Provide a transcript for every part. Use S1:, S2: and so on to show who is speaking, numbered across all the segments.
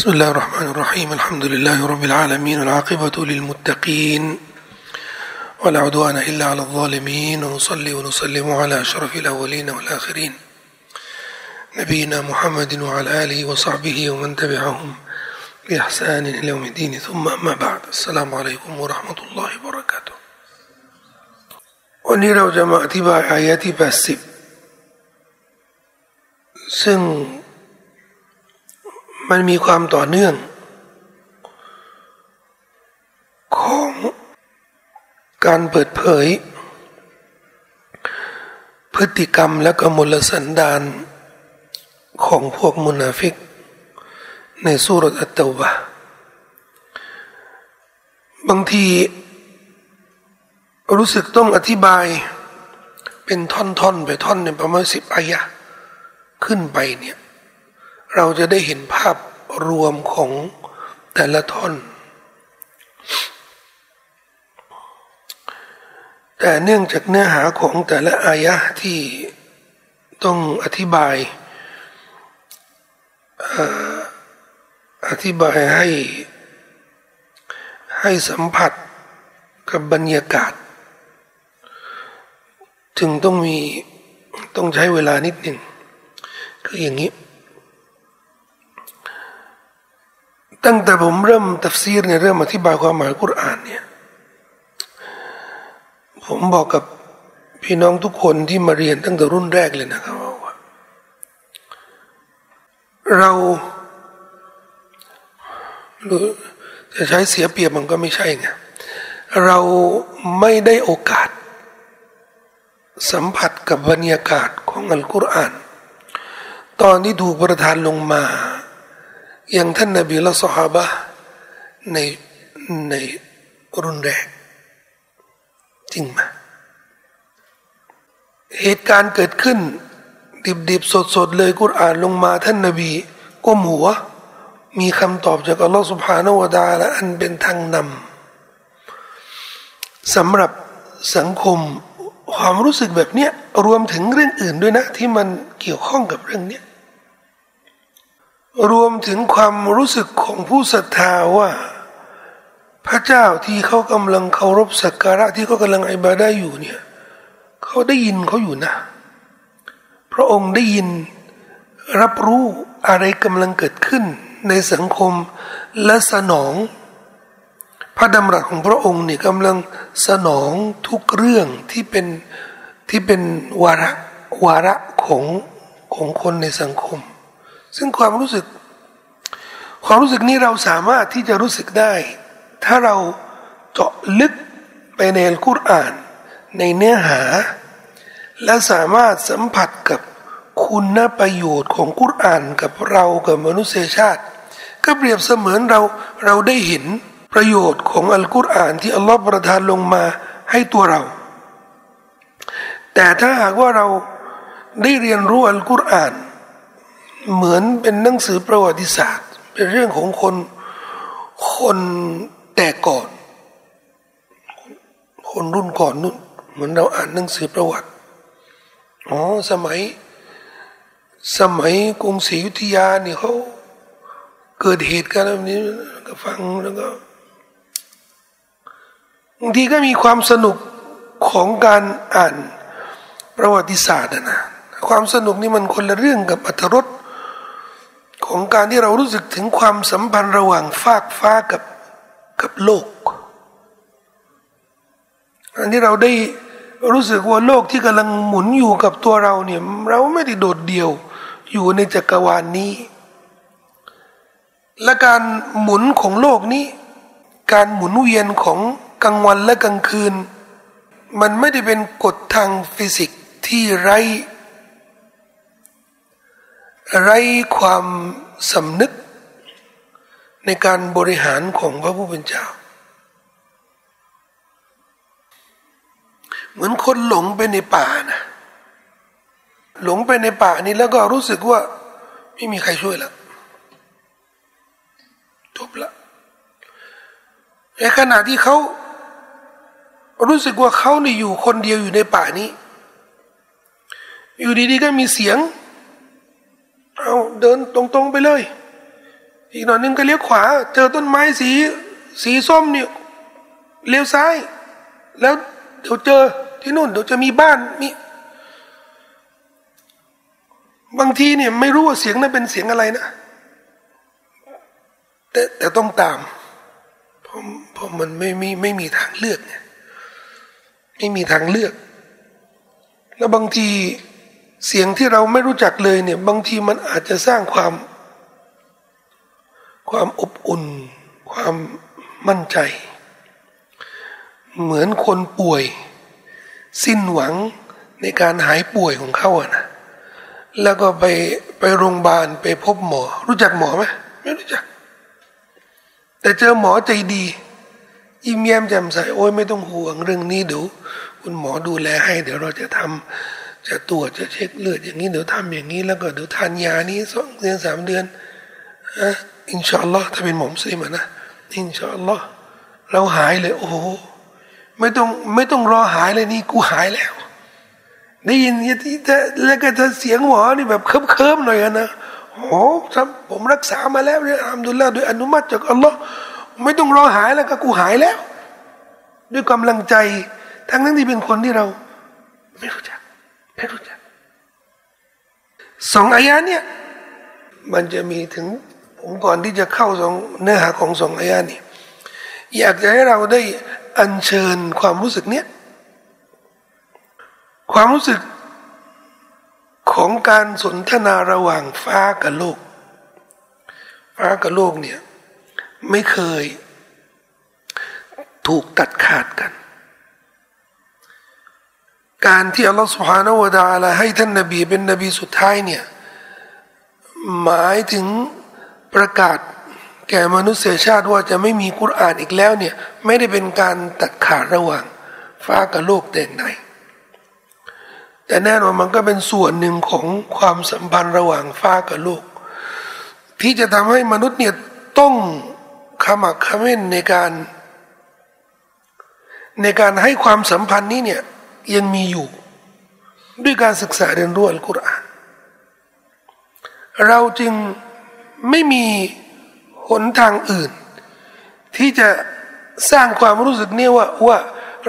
S1: بسم الله الرحمن الرحيم الحمد لله رب العالمين والعاقبة للمتقين ولا عدوان إلا على الظالمين ونصلي ونسلم على أشرف الأولين والآخرين نبينا محمد وعلى آله وصحبه ومن تبعهم بإحسان إلى يوم الدين ثم أما بعد السلام عليكم ورحمة الله وبركاته วันนี้เราจะมาอธิบายอายะที่80ซึ่ง มันมีความต่อเนื่อง ของการเปิดเผย พฤติกรรมและก็มลสันดานของพวกมุนาฟิก ในสุรอัตตบะบางที รู้สึกต้องอธิบายเป็นท่อนๆ ไปท่อนหนึ่งประมาณสิบอายะขึ้นไปเนี่ย เราจะได้เห็นภาพรวมของแต่ละท่อน แต่เนื่องจากเนื้อหาของแต่ละอายะที่ต้องอธิบายอธิบายให้ให้สัมผัสกับบรรยากาศจึงต้องมีต้องใช้เวลานิดหนึ่งคืออย่างนี้ ตั้งแต่ผมเริ่มตัฟซีรในเรื่องอธิบายความหมายกุรอานเนี่ยผมบอกกับพี่น้องทุกคนที่มาเรียนตั้งแต่รุ่นแรกเลยนะครับว่าเราจะใช้เสียเปรียบมันก็ไม่ใช่ไงเราไม่ได้โอกาส สัมผัสกับบรรยากาศของอัลกุรอาน ตอนที่ถูกประทานลงมา อย่างท่านนบีและสหบะในในรุนแรงจริงไหมเหตุการณ์เกิดขึ้น ดิบๆ สดๆ เลยกุรอานลงมาท่านนบีก้มหัว มีคำตอบจากอัลลอฮฺสุบฮานาวดาและอันเป็นทางนำสำหรับสังคมความรู้สึกแบบเนี้ยรวมถึงเรื่องอื่นด้วยนะ ที่มันเกี่ยวข้องกับเรื่องเนี้ย รวมถึงความรู้สึกของผู้ศรัทธาว่า พระเจ้าที่เขากำลังเคารพสักการะที่เขากำลังอิบาได้อยู่เนี่ยเขาได้ยินเขาอยู่นะ พระองค์ได้ยินรับรู้อะไรกำลังเกิดขึ้นในสังคมและสนอง พระดำรัสของพระองค์เนี่ยกำลังสนองทุกเรื่องที่เป็นที่เป็นวาระวาระของของคนในสังคม ซึ่งความรู้สึก ความรู้สึกนี้เราสามารถที่จะรู้สึกได้ ถ้าเราเจาะลึกไปในอัลกุรอาน ในเนื้อหา และสามารถสัมผัสกับคุณประโยชน์ของกุรอานกับเรากับมนุษยชาติ ก็เปรียบเสมือนเราเราได้เห็นประโยชน์ของอัลกุรอานที่อัลลอฮฺประทานลงมาให้ตัวเรา แต่ถ้าหากว่าเราได้เรียนรู้อัลกุรอาน เหมือนเป็นหนังสือประวัติศาสตร์ เป็นเรื่องของคนคนแต่ก่อน คนรุ่นก่อนนู่นเหมือนเราอ่านหนังสือประวัติอ๋อสมัย สมัยกรุงศรีอยุธยาเนี่ยเขาเกิดเหตุการณ์แบบนี้ก็ฟังแล้วก็บางทีก็มีความสนุกของการอ่านประวัติศาสตร์นะความสนุกนี่มันคนละเรื่องกับอัธรส ของการที่เรารู้สึกถึงความสัมพันธ์ระหว่างฟากฟ้ากับกับโลกอันที่เราได้รู้สึกว่าโลกที่กำลังหมุนอยู่กับตัวเราเนี่ยเราไม่ได้โดดเดี่ยวอยู่ในจักรวาลนนี้ และการหมุนของโลกนี้ การหมุนเวียนของกลางวันและกลางคืน มันไม่ได้เป็นกฎทางฟิสิกส์ที่ไร้ไร้ความ สำนึกในการบริหารของพระผู้เป็นเจ้า เหมือนคนหลงไปในป่านะหลงไปในป่านี้แล้วก็รู้สึกว่า ไม่มีใครช่วยแล้วจบละในขณะที่เขารู้สึกว่าเขาเนี่ยอยู่คนเดียวอยู่ในป่านี้ อยู่ดีๆก็มีเสียง เอาเดินตรงๆไปเลย อีกหน่อยนึงก็เลี้ยวขวา เจอต้นไม้สี สีส้มเนี่ยเลี้ยวซ้าย แล้วเดี๋ยวเจอที่นู่นเดี๋ยวจะมีบ้านมีบางทีเนี่ยไม่รู้ว่าเสียงนั้นเป็นเสียงอะไรนะแต่แต่ต้องตามเพราะเพราะมันไม่ไม่ไม่มีทางเลือกเนี่ยไม่มีทางเลือก แล้วบางที เสียงที่เราไม่รู้จักเลยเนี่ยบางทีมันอาจจะสร้างความ ความอบอุ่น ความมั่นใจ เหมือนคนป่วย สิ้นหวังในการหายป่วยของเขาอะนะแล้วก็ไปไปโรงพยาบาลไปพบหมอ รู้จักหมอไหมไม่รู้จัก แต่เจอหมอใจดียิ้มแย้มแจ่มใสโอ้ยไม่ต้องห่วงเรื่องนี้เดี๋ยวคุณหมอดูแลให้ เดี๋ยวเราจะทำ จะตรวจจะเช็คเลือดอย่างนี้เดี๋ยวทำอย่างนี้แล้วก็เดี๋ยวทานยานี้สองเดือนสามเดือนอะอินชาอัลลอฮ์ถ้าเป็นหมอมซิมนะอินชาอัลลอฮ์เราหายเลยโอ้โหไม่ต้องไม่ต้องรอหายเลยนี่กูหายแล้ว ได้ยินที่แล้วก็จะเสียงหมอนี่แบบเคิมๆหน่อยนะโอ้ผมรักษามาแล้วเนี่ยทำดุลละด้วยอนุมัติจากอัลลอฮ์ไม่ต้องรอหายแล้วก็กูหายแล้ว ด้วยกำลังใจทั้งนั้นที่เป็นคนที่เรา ไม่รู้จัก ไม่รู้จักสองอายะเนี่ยมันจะมีถึงผมก่อนที่จะเข้าสองเนื้อหาของสองอายะนี้อยากจะให้เราได้อัญเชิญความรู้สึกเนี้ยความรู้สึกของการสนทนาระหว่างฟ้ากับโลก ฟ้ากับโลกเนี่ยไม่เคยถูกตัดขาดกัน การที่อัลลอฮฺสุฮานาวะดาลาให้ท่านนบีเป็นนบีสุดท้ายเนี่ยหมายถึงประกาศแก่มนุษยชาติว่าจะไม่มีกุรอานอีกแล้วเนี่ยไม่ได้เป็นการตัดขาดระหว่างฟ้ากับโลกแต่ใดแต่แน่นอนมันก็เป็นส่วนหนึ่งของความสัมพันธ์ระหว่างฟ้ากับโลก ที่จะทำให้มนุษย์เนี่ยต้องขมักขม้นในการ ในการให้ความสัมพันธ์นี้เนี่ย ยังมีอยู่ ด้วยการศึกษาเรียนรู้อัลกุรอานเราจึงไม่มีหนทางอื่น ที่จะสร้างความรู้สึกนี่ยว่าว่า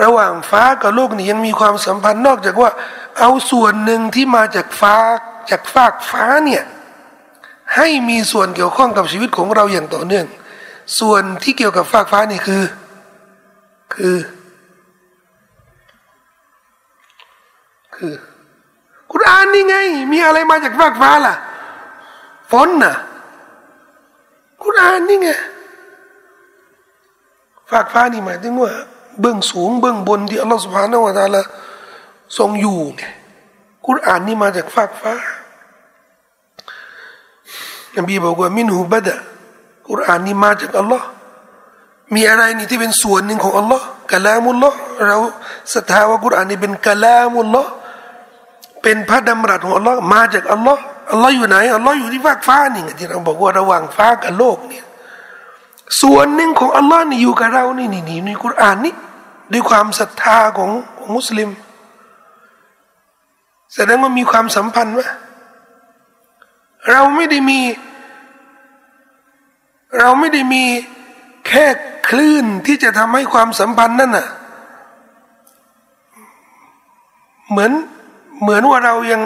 S1: ระหว่างฟ้ากับโลกนี่ยังมีความสัมพันธ์นอกจากว่า เอาส่วนหนึ่งที่มาจากฟ้าจากฟากฟ้าเนี่ยให้มีส่วนเกี่ยวข้องกับชีวิตของเราอย่างต่อเนื่อง ส่วนที่เกี่ยวกับฟากฟ้านี่คือ คือ คือกุรอานนี่ไง มีอะไรมาจากฟากฟ้าล่ะฝนน่ะกุรอานนี่ไงฟากฟ้านี่หมายถึงว่า เบื้องสูงเบื้องบนที่อัลลอฮฺสุบฮานาวะตาละทรงอยู่ไงกุรอานนี่มาจากฟากฟ้านบีบอกว่ามินหูบดะกุรอานนี่มาจากอัลลอฮ์มีอะไรนี่ที่เป็นส่วนหนึ่งของอัลลอฮ์กะลามุลลอฮ์เราศรัทธาว่ากุรอานนี่เป็นกะลามุลลอฮ์ เป็นพระดำรัสของอัลลอฮ์มาจากอัลลอฮ์อัลลอฮ์อยู่ไหนอัลลอฮ์อยู่ที่ฟากฟ้านี่ที่เราบอกว่าระหว่างฟ้ากับโลกเนี่ยส่วนหนึ่งของอัลลอฮ์นี่อยู่กับเรานี่นี่นี่ในกุรานนี่ด้วยความศรัทธาของของมุสลิม แสดงว่ามีความสัมพันธ์ไหมเราไม่ได้มี เราไม่ได้มีแค่คลื่นที่จะทำให้ความสัมพันธ์นั่นน่ะ เหมือน เหมือนว่าเรายัง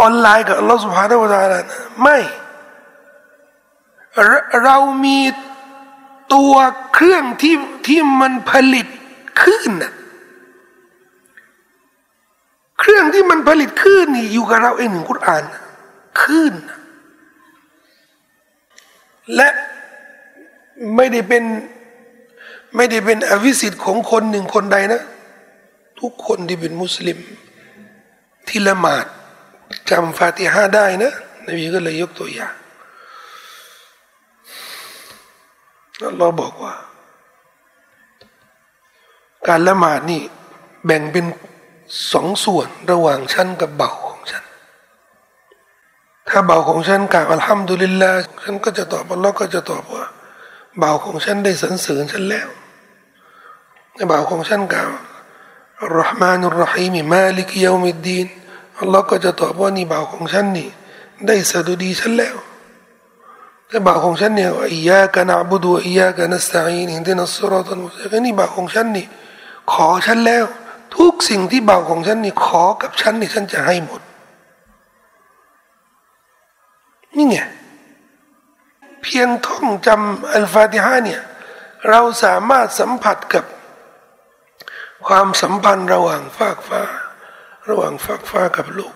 S1: ออนไลน์กับอัลลอฮฺสุบฮานาอูตาลานะไม่เรามีตัวเครื่องที่ที่มันผลิตขึ้นนะเครื่องที่มันผลิตขึ้นนี่อยู่กับเราเองหนึ่งกุรอานขึ้น และไม่ได้เป็นไม่ได้เป็นอวิสิทธิ์ของคนหนึ่งคนใดนะ ทุกคนที่เป็นมุสลิม ที่ละหมาดจำฟาติฮาได้นะนบีก็เลยยกตัวอย่างเราบอกว่า การละหมาดนี่ แบ่งเป็นสองส่วนระหว่างฉันกับเบาของฉัน ถ้าเบาของฉันกล่าวอัลฮัมดุลิลลาห์ฉันก็จะตอบอัลลอฮ์ก็จะตอบว่า เบาของฉันได้สรรเสริญฉันแล้วเบาของฉันกล่าว อัลลอฮ์มานุรหีมมาลิกยามิดดีนอัลลอฮ์ก็จะตอบว่านี่เบาของฉันนี่ ได้สะดุดีฉันแล้วแต่บ่าวของฉันเนี่ยอียะกันอับดูอียะกันนัสตัอีนเห็นที่นัสรอตันมุสลิมนี่บ่าวของฉันนี่ ขอฉันแล้ว ทุกสิ่งที่บ่าวของฉันนี่ ขอกับฉันนี่ฉันจะให้หมด นี่ไงเพียงท่องจำอัลฟาติฮะเนี่ย เราสามารถสัมผัสกับ ความสัมพันธ์ระหว่างฟากฟ้า ระหว่างฟากฟ้ากับโลก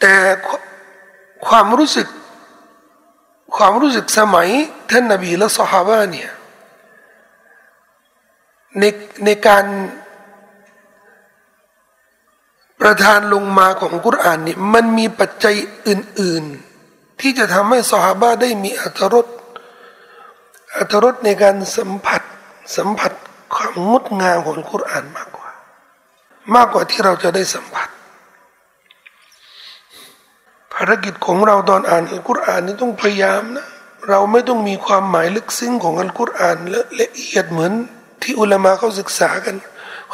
S1: แต่ความรู้สึก ความรู้สึกสมัยท่านนบีและสหายเนี่ยในในการประทานลงมาของกุรอานนี่มันมีปัจจัยอื่น ๆ ที่จะทำให้สหายได้มีอัตรส อัตรสในการสัมผัสสัมผัสความงดงามของกุรอานมากกว่า มากกว่าที่เราจะได้สัมผัส ภารกิจของเราตอนอ่านอัลกุรอานนี่ต้องพยายามนะ เราไม่ต้องมีความหมายลึกซึ้งของอัลกุรอานละละเอียดเหมือนที่อุลามะเขาศึกษากัน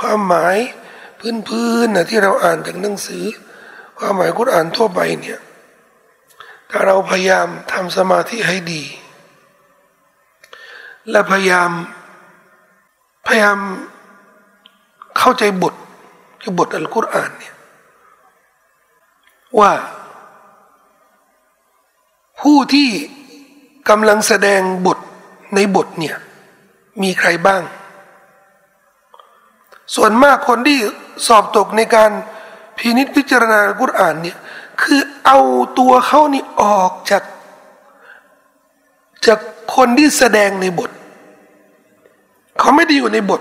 S1: ความหมายพื้นๆนะที่เราอ่านจากหนังสือ ความหมายกุรอานทั่วไปเนี่ยถ้าเราพยายามทำสมาธิให้ดี และพยายาม พยายามเข้าใจบทคือบทอัลกุรอานเนี่ยว่า ผู้ที่กำลังแสดงบทในบทเนี่ยมีใครบ้าง ส่วนมากคนที่สอบตกในการพินิจพิจารณาอัลกุรอานเนี่ยคือเอาตัวเขานี่ออกจาก จากคนที่แสดงในบท เขาไม่ได้อยู่ในบท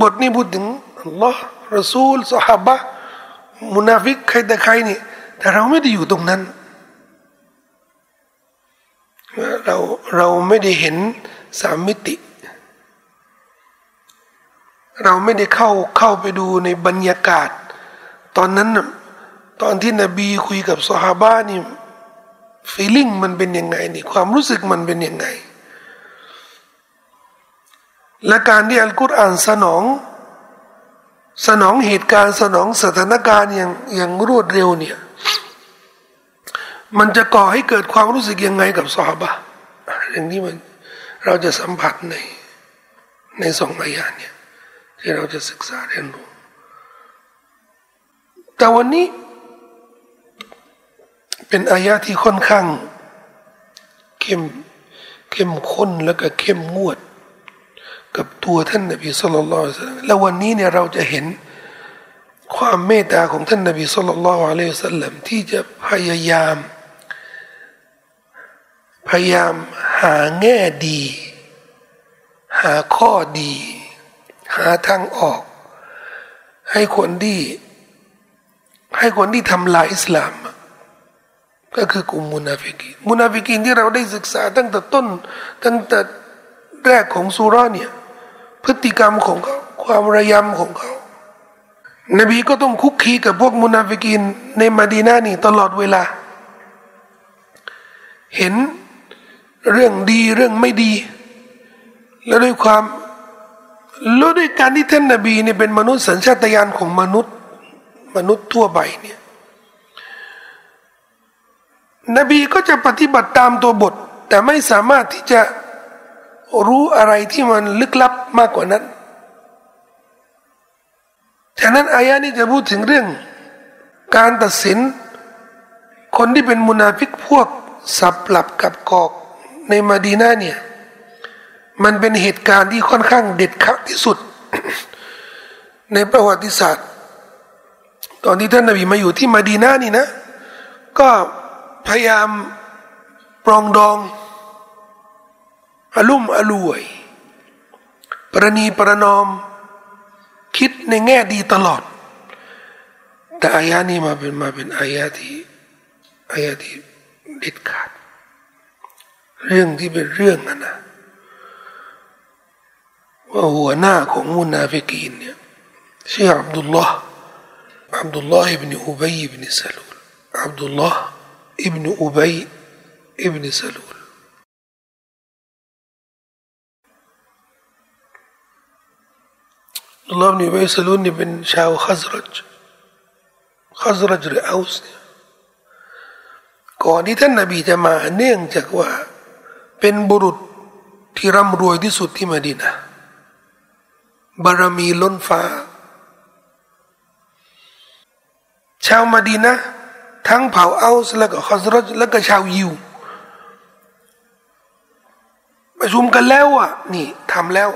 S1: บทนี้พูดถึงอัลลอฮ์รอซูลสหบะมุนาฟิกใครแต่ใครนี่ แต่เราไม่ได้อยู่ตรงนั้น เราเราไม่ได้เห็นสามมิติ เราไม่ได้เข้าเข้าไปดูในบรรยากาศ ตอนนั้นตอนที่นบีคุยกับสฮาบะนี่ฟีลิ่งมันเป็นยังไงนี่ความรู้สึกมันเป็นยังไง และการที่อัลกุรอานสนอง สนองเหตุการณ์สนองสถานการณ์อย่างอย่างรวดเร็วเนี่ยมันจะก่อให้เกิดความรู้สึกยังไงกับสฮาบะอย่างนี้มันเราจะสัมผัสในในสองอายาเนี่ยที่เราจะศึกษาเรียนรู้ แต่วันนี้ เป็นอายะที่ค่อนข้าง เข้มเข้มข้นแล้วก็เข้มงวด กับตัวท่านนบีสุลต่านละแล้ววันนี้เนี่ยเราจะเห็นความเมตตาของท่านนบีสุลต่านละอะลัยสัลลัมที่จะพยายาม พยายามหาแง่ดี หาข้อดี หาทางออก ให้คนที่ให้คนที่ทำลายอิสลาม ก็คือกลุ่มมุนาฟิกีมุนาฟิกีนที่เราได้ศึกษาตั้งแต่ต้น ตั้งแต่แรกของซูเราะฮ์เนี่ย พฤติกรรมของเขาความระยำของเขานบีก็ต้องคลุกคลีกับพวกมุนาฟิกีนในมาดีนานี่ตลอดเวลา เห็นเรื่องดีเรื่องไม่ดี แล้วด้วยความแล้วด้วยการที่ท่านนบีเนี่ยเป็นมนุษย์สัญชาตญาณของมนุษย์ มนุษย์ทั่วไปเนี่ยนบีก็จะปฏิบัติตามตัวบท แต่ไม่สามารถที่จะ รู้อะไรที่มันลึกลับมากกว่านั้น ฉะนั้นอายะนี้จะพูดถึงเรื่อง การตัดสิน คนที่เป็นมุนาฟิกพวกสับหลับกับกอกในมาดีนาเนี่ย มันเป็นเหตุการณ์ที่ค่อนข้างเด็ดขาดที่สุด ในประวัติศาสตร์ ตอนที่ท่านนบีมาอยู่ที่มาดีนานี่นะ ก็พยายามปรองดอง อลุ่มอลวย ประนีประนอม คิดในแง่ดีตลอด แต่อายานี้มาเป็นมาเป็นอายาที่อายาที่เด็ดขาด เรื่องที่เป็นเรื่องนะนะว่าหัวหน้าของมุนาฟิกีนเนี่ยชื่ออับดุลลอฮ์อับดุลลอฮ์อิบนอุบัยอิบนซาลูลอับดุลลอฮ์อิบนอุบัยอิบนซาลูล อัลลอฮ์นี่ไปสลุนนี่เป็นชาวขัซรจขัซรัจหรืออัลส์ก่อนที่ท่านนบีจะมาเนื่องจากว่า เป็นบุรุษที่ร่ำรวยที่สุดที่มาดีนะบารมีล้นฟ้า ชาวมาดีนะทั้งเผ่าอัสและก็ขัซรัและก็ชาวยิวประชุมกันแล้วอะ นี่ทำแล้ว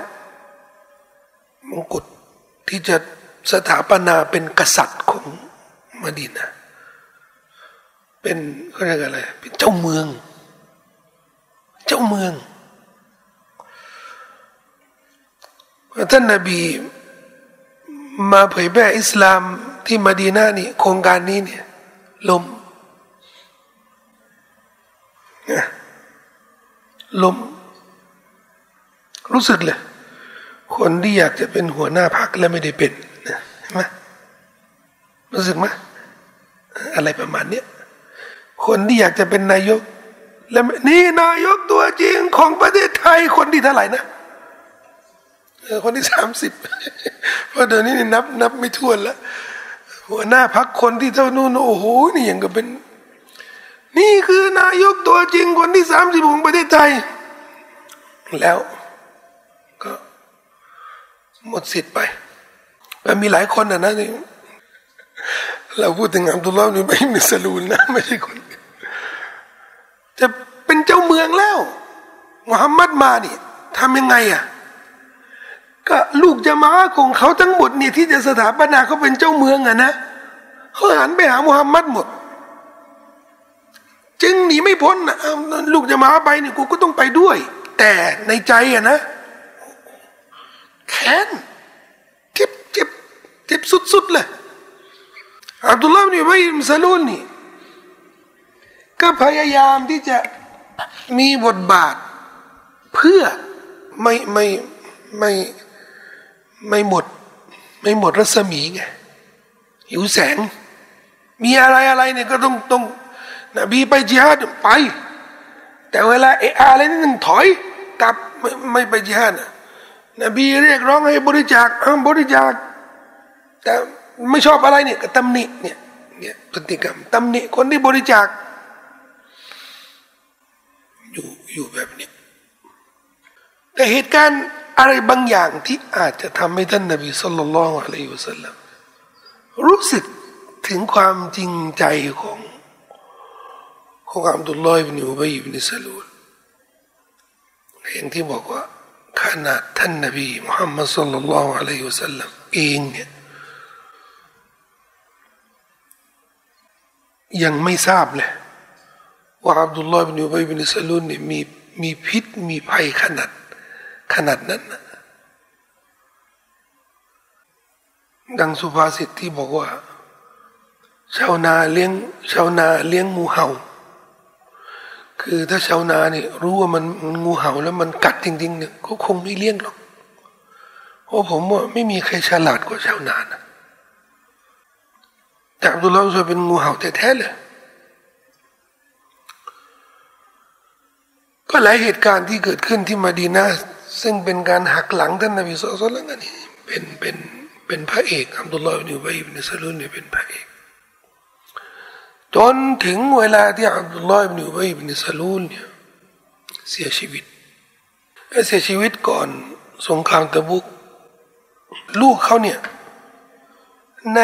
S1: มงกุฎ ที่จะสถาปนาเป็นกษัตริย์ของมดีนะเป็นเขาเรียกอะไรเป็นเจ้าเมือง เจ้าเมืองท่านนาบีมาเผยแพร่อิสลามที่มาดีนานี่โครงการนี้เนี่ยลมลมรู้สึกเลย คนที่อยากจะเป็นหัวหน้าพักแล้วไม่ได้เป็นเห็นไหมรู้สึกไหมอะไรประมาณเนี้ยคนที่อยากจะเป็นนายก แล้วนี่นายกตัวจริงของประเทศไทยคนที่เท่าไหร่นะคนที่สามสิบเพราะเดี๋ยวนี้นับนับไม่ถ้วนแล้วหัวหน้าพักคนที่เท่านู้นโอ้โหนี่ยังก็เป็น นี่คือนายกตัวจริงคนที่สามสิบของประเทศไทยแล้ว หมดสิทธิ์ไปแล้วมีหลายคนนะนะนี่เราพูดถึงอับดุลลอฮ์นี่ไม่มีสลูนนะไม่ใช่คนจะเป็นเจ้าเมืองแล้วมุฮัมมัดมานี่ทำยังไงอะก็ลูกจะมาของเขาทั้งหมดนี่ที่จะสถาปนาเขาเป็นเจ้าเมืองอะนะเขาหันไปหามุฮัมมัดหมด จึงหนีไม่พ้นนะลูกจะมาไปนี่กูก็ต้องไปด้วย แต่ในใจอะนะ แค้นเจ็บเจ็บเจ็บสุดๆเลยอับดุลลาห์นี่ไม่มซาลูนนี่ก็พยายามที่จะมีบทบาท เพื่อไม่ไม่ไม่ไม่หมด ไม่หมดรัศมีไงหิวแสง มีอะไรอะไรเนี่ยก็ต้องต้องนบีไปจิฮาดไป แต่เวลาเออะไรนี่นึงถอยกลับไม่ไม่ไปจิฮาดน นบีเรียกร้องให้บริจาคบริจาค แต่ไม่ชอบอะไรเนี่ยก็ตำหนิเนี่ยเนี่ยพฤติกรรมตำหนิคนที่บริจาค อยู่อยู่แบบนี้ แต่เหตุการณ์อะไรบางอย่างที่อาจจะทำให้ท่านนบีสุลต่านละอะลัยฮุสลลัมรู้สึกถึงความจริงใจของของอับดุลลอฮ์บินอุบัยบินซาลูลอย่างที่บอกว่า ขนาดท่านนบีมุฮัมมัดสุลลัลลอฮุอะลัยฮิวสัลลัมเองเนี่ยยังไม่ทราบเลยว่าอับดุลลอฮ์บินอุบัยบินซาลูลเนี่ยมีมีพิษมีภัยขนาดขนาดนั้นนะดังสุภาษิตที่บอกว่า ชาวนาเลี้ยงชาวนาเลี้ยงงูเห่า คือถ้าชาวนาเนี่ยรู้ว่ามันงูเห่าแล้วมันกัดจริงๆเนี่ยก็คงไม่เลี้ยงหรอกเพราะผมว่าไม่มีใครฉลาดกว่าชาวนานะแต่อับดุลลาห์เป็นงูเห่าแท้ๆเลยก็หลายเหตุการณ์ที่เกิดขึ้นที่มาดีนาซึ่งเป็นการหักหลังท่านนบีสุลต่านนี่เป็นเป็นเป็นพระเอกอับดุลลอฮ์อิบนุบัยอิบนุซาลุนเนี่ยเป็นพระเอก จนถึงเวลาที่อับดุลลอฮ์อิบนุบัยอิบนุซาลุนเนี่ยเสียชีวิตเสียชีวิตก่อนสงครามตะบุก ลูกเขาเนี่ยใน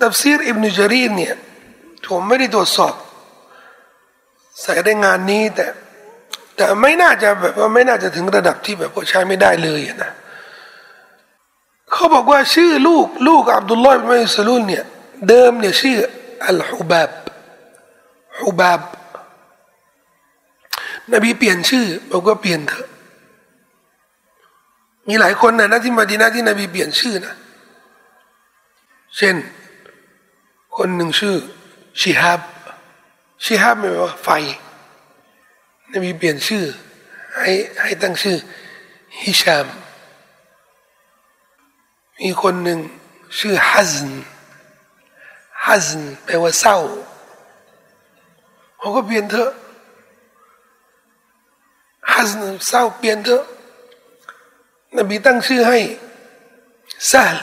S1: ตัฟซีรอิบนุจารีนเนี่ยผมไม่ได้ตรวจสอบใส่ได้งานนี้แต่ แต่ไม่น่าจะแบบว่าไม่น่าจะถึงระดับที่แบบว่าใช้ไม่ได้เลยนะเขาบอกว่าชื่อลูกลูกอับดุลลอฮ์บิบนสลุนเนี่ยเดิมเนี่ยชื่อ อัลฮุบาบฮุบาบนบีเปลี่ยนชื่อบอกว่าเปลี่ยนเถอะมีหลายคนนะนะที่มาดีนาที่นบีเปลี่ยนชื่อนะ เช่น คนหนึ่งชื่อชิฮับชิฮับหมายว่าไฟ นบีเปลี่ยนชื่อ ให้ให้ตั้งชื่อฮิชาม มีคนหนึ่งชื่อฮัซน ฮัซนแปลว่าเศร้าเขาก็เปลี่ยนเถอะฮัซนเศร้าเปลี่ยนเถอะนบีตั้งชื่อให้ซาล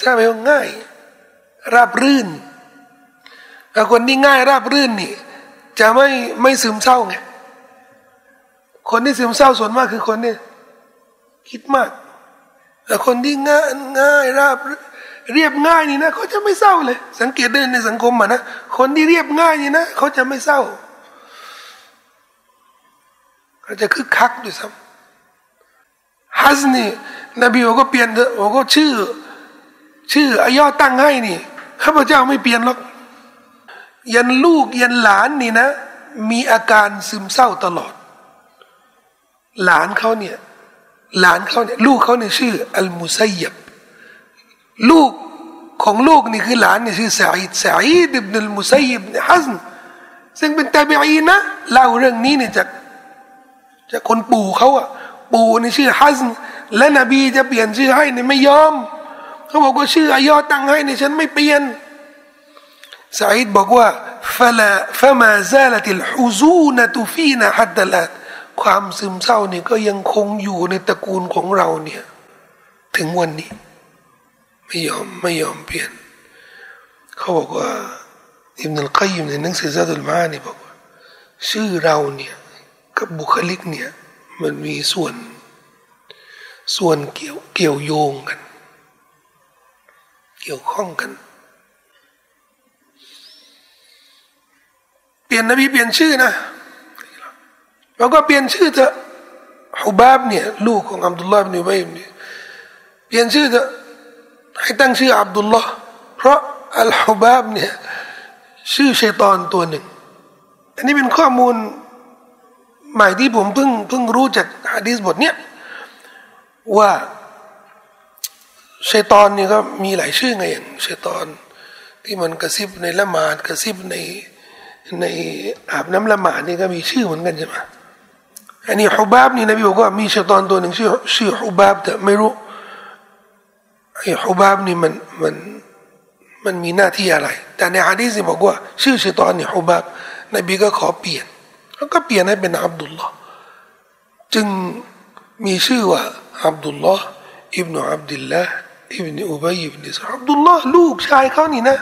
S1: ซาแปลว่าง่าย ราบรื่นแต่คนที่ง่ายราบรื่นนี่ จะไม่ไม่ซึมเศร้าไงคนที่ซึมเศร้าส่วนมากคือคนนี่คิดมากแต่คนที่ง่ายง่ายราบรื่น เรียบง่ายนี่นะเขาจะไม่เศร้าเลย สังเกตได้ในสังคมอะนะคนที่เรียบง่ายนี่นะเขาจะไม่เศร้าเขาจะคึกคักด้วยซ้ำฮัสนี่นบีบอกก็เปลี่ยนเถอะบอกก็ชื่อ ชื่ออายอตั้งให้นี่ข้าพเจ้าไม่เปลี่ยนหรอกยันลูกยันหลานนี่นะ มีอาการซึมเศร้าตลอด หลานเขาเนี่ย หลานเขาเนี่ย ลูกเขาเนี่ยชื่อ อัลมุซัยบ ลูกของลูกนี่คือหลานนี่ชื่อสาอิดสาอิดอิบนุลมุซัยบนฮัซนซึ่งเป็นตาบีอีนะเล่าเรื่องนี้เนี่ยจากจากคนปู่เขาอะปู่นี่ชื่อฮัซนและนบีจะเปลี่ยนชื่อให้นี่ไม่ยอมเขาบอกว่าชื่ออายอตั้งให้นี่ฉันไม่เปลี่ยนสาอิดบอกว่าฟะลาฟะมาซาลติลฮุซูนตุฟีนาฮัดดลัดความซึมเศร้านี่ก็ยังคงอยู่ในตระกูลของเราเนี่ยถึงวันนี้ ไม่ยอมไม่ยอมเปลี่ยน เขาบอกว่าอิบนุลกัยมในหนังสือซาดุลมานี่บอกว่า ชื่อเราเนี่ยกับบุคลิกเนี่ยมันมีส่วน ส่วนเกี่ยวเกี่ยวโยงกัน เกี่ยวข้องกัน เปลี่ยนนบีเปลี่ยนชื่อนะเราก็เปลี่ยนชื่อเถอะฮุบาบเนี่ยลูกของอับดุลลาห์บินอุบัยเนี่ยเปลี่ยนชื่อเถอะ ให้ตั้งชื่ออับดุลลาห์เพราะอัลฮุบาบเนี่ยชื่อชัยตอนตัวหนึ่ง อันนี้เป็นข้อมูลใหม่ที่ผมเพิ่งเพิ่งรู้จากฮะดีษบทเนี้ยว่าชัยตอนนี่ก็มีหลายชื่อไงอย่างชัยตอนที่มันกระซิบในละหมาดกระซิบในในอาบน้ำละหมาดนี่ก็มีชื่อเหมือนกันใช่ไหมอันนี้ฮุบาบนี่นบีบอกว่ามีชัยตอนตัวหนึ่งชื่อชื่อฮุบาบแต่ไม่รู้ ไอ้ฮุบาบนี่มันมันมันมีหน้าที่อะไร แต่ในฮะดีษบอกว่า ชื่อชัยตอนนี่ฮุบาบนบีก็ขอเปลี่ยนแล้วก็เปลี่ยนให้เป็นอับดุลลอฮ์จึงมีชื่อว่าอับดุลลอฮ์อิบนุอับดุลลาห์อิบนุอุบัยอิบนุอับดุลลอฮ์ลูกชายเขานี่นะ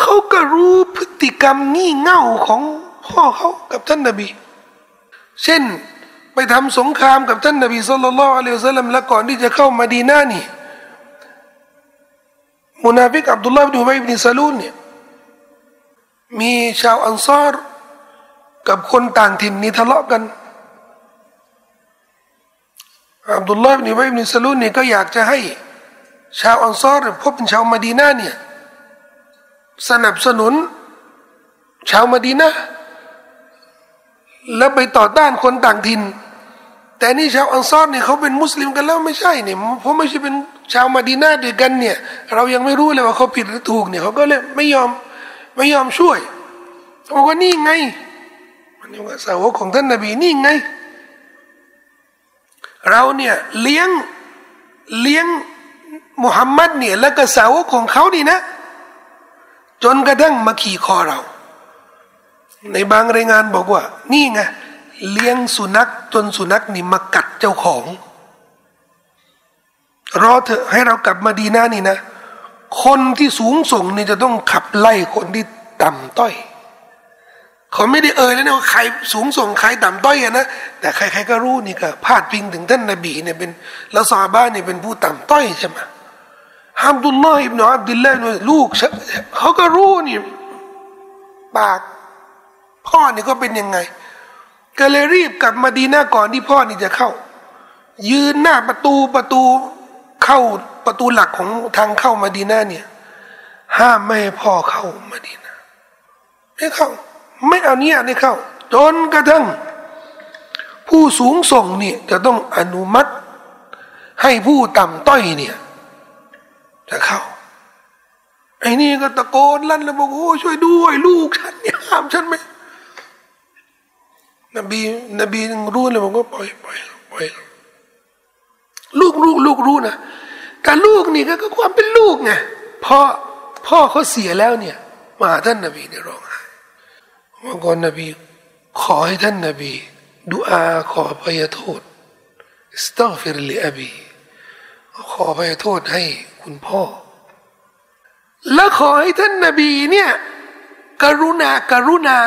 S1: เขาก็รู้พฤติกรรมงี่เง่าของพ่อเขากับท่านนบี เช่นไปทำสงครามกับท่านนบีصلى الله عليه وسلمแล้วก่อนที่จะเข้ามาดีนานี่ มุนาฟิกอับดุลลาห์บินอุบัยบินซาลูนเนี่ยมีชาวอันซอรกับคนต่างถิ่นนี่ทะเลาะกันอับดุลลาห์บินอุบัยบินซาลูนเนี่ยก็อยากจะให้ ชาวอันซอรพวกเป็นชาวมาดีนาเนี่ยสนับสนุน ชาวมาดีนาแล้วไปต่อต้านคนต่างถิ่นแต่นี่ชาวอันซอรเนี่ยเขาเป็นมุสลิมกันแล้วไม่ใช่เนี่ยเพราะไม่ใช่เป็น ชาวมาดีนาด้วยกันเนี่ย เรายังไม่รู้เลยว่าเขาผิดหรือถูกเนี่ยเขาก็เลยไม่ยอมไม่ยอมช่วยเขาบอกว่านี่ไงมันว่าสาวกของท่านนบีนี่ไง เราเนี่ยเลี้ยงเลี้ยงมุฮัมมัดเนี่ยแล้วก็สาวกของเขานี่นะ จนกระทั่งมาขี่คอเรา ในบางรายงานบอกว่า นี่ไงเลี้ยงสุนัขจนสุนัขนี่มากัดเจ้าของ รอเถอะให้เรากลับมาดีหน้านี่นะ คนที่สูงส่งนี่จะต้องขับไล่คนที่ต่ำต้อย เขาไม่ได้เอ่ยแล้วนะว่าใครสูงส่งใครต่ำต้อยอะนะแต่ใครๆก็รู้นี่ก็พาดพิงถึงท่านนบีเนี่ยเป็นละซาบ้านเนี่ยเป็นผู้ต่ำต้อยใช่ไหมฮัมดุลลอฮ์อิบนาอับดุลลาห์ลูกเขาก็รู้นี่ปากพ่อนี่ก็เป็นยังไง ก็เลยรีบกลับมาดีหน้าก่อนที่พ่อนี่จะเข้า ยืนหน้าประตูประตู เข้าประตูหลักของทางเข้ามาดีนาเนี่ย ห้ามไม่ให้พ่อเข้ามาดีนาไม่เข้า ไม่เอาเนี่ยไม่เข้า จนกระทั่งผู้สูงส่งเนี่ยจะต้องอนุมัติ ให้ผู้ต่ำต้อยเนี่ย จะเข้าไอ้นี่ก็ตะโกนลั่นแล้วบอกโอ้ช่วยด้วยลูกฉันเนี่ยห้ามฉันไหมนบีนบีรู้เลยบอกว่าปล่อยปล่อยปล่อย ลูกลูกลูกรู้นะแต่ลูกนี่ก็ความเป็นลูกไงพ่อพ่อเขาเสียแล้วเนี่ย มาท่านนบีเนี่ยร้องไห้เมื่อก่อนนบี ขอให้ท่านนบีดูอาขออภัยโทษสตัฟฟิรลีอบีขออภัยโทษให้คุณพ่อ และขอให้ท่านนบีเนี่ยกรุณากรุณา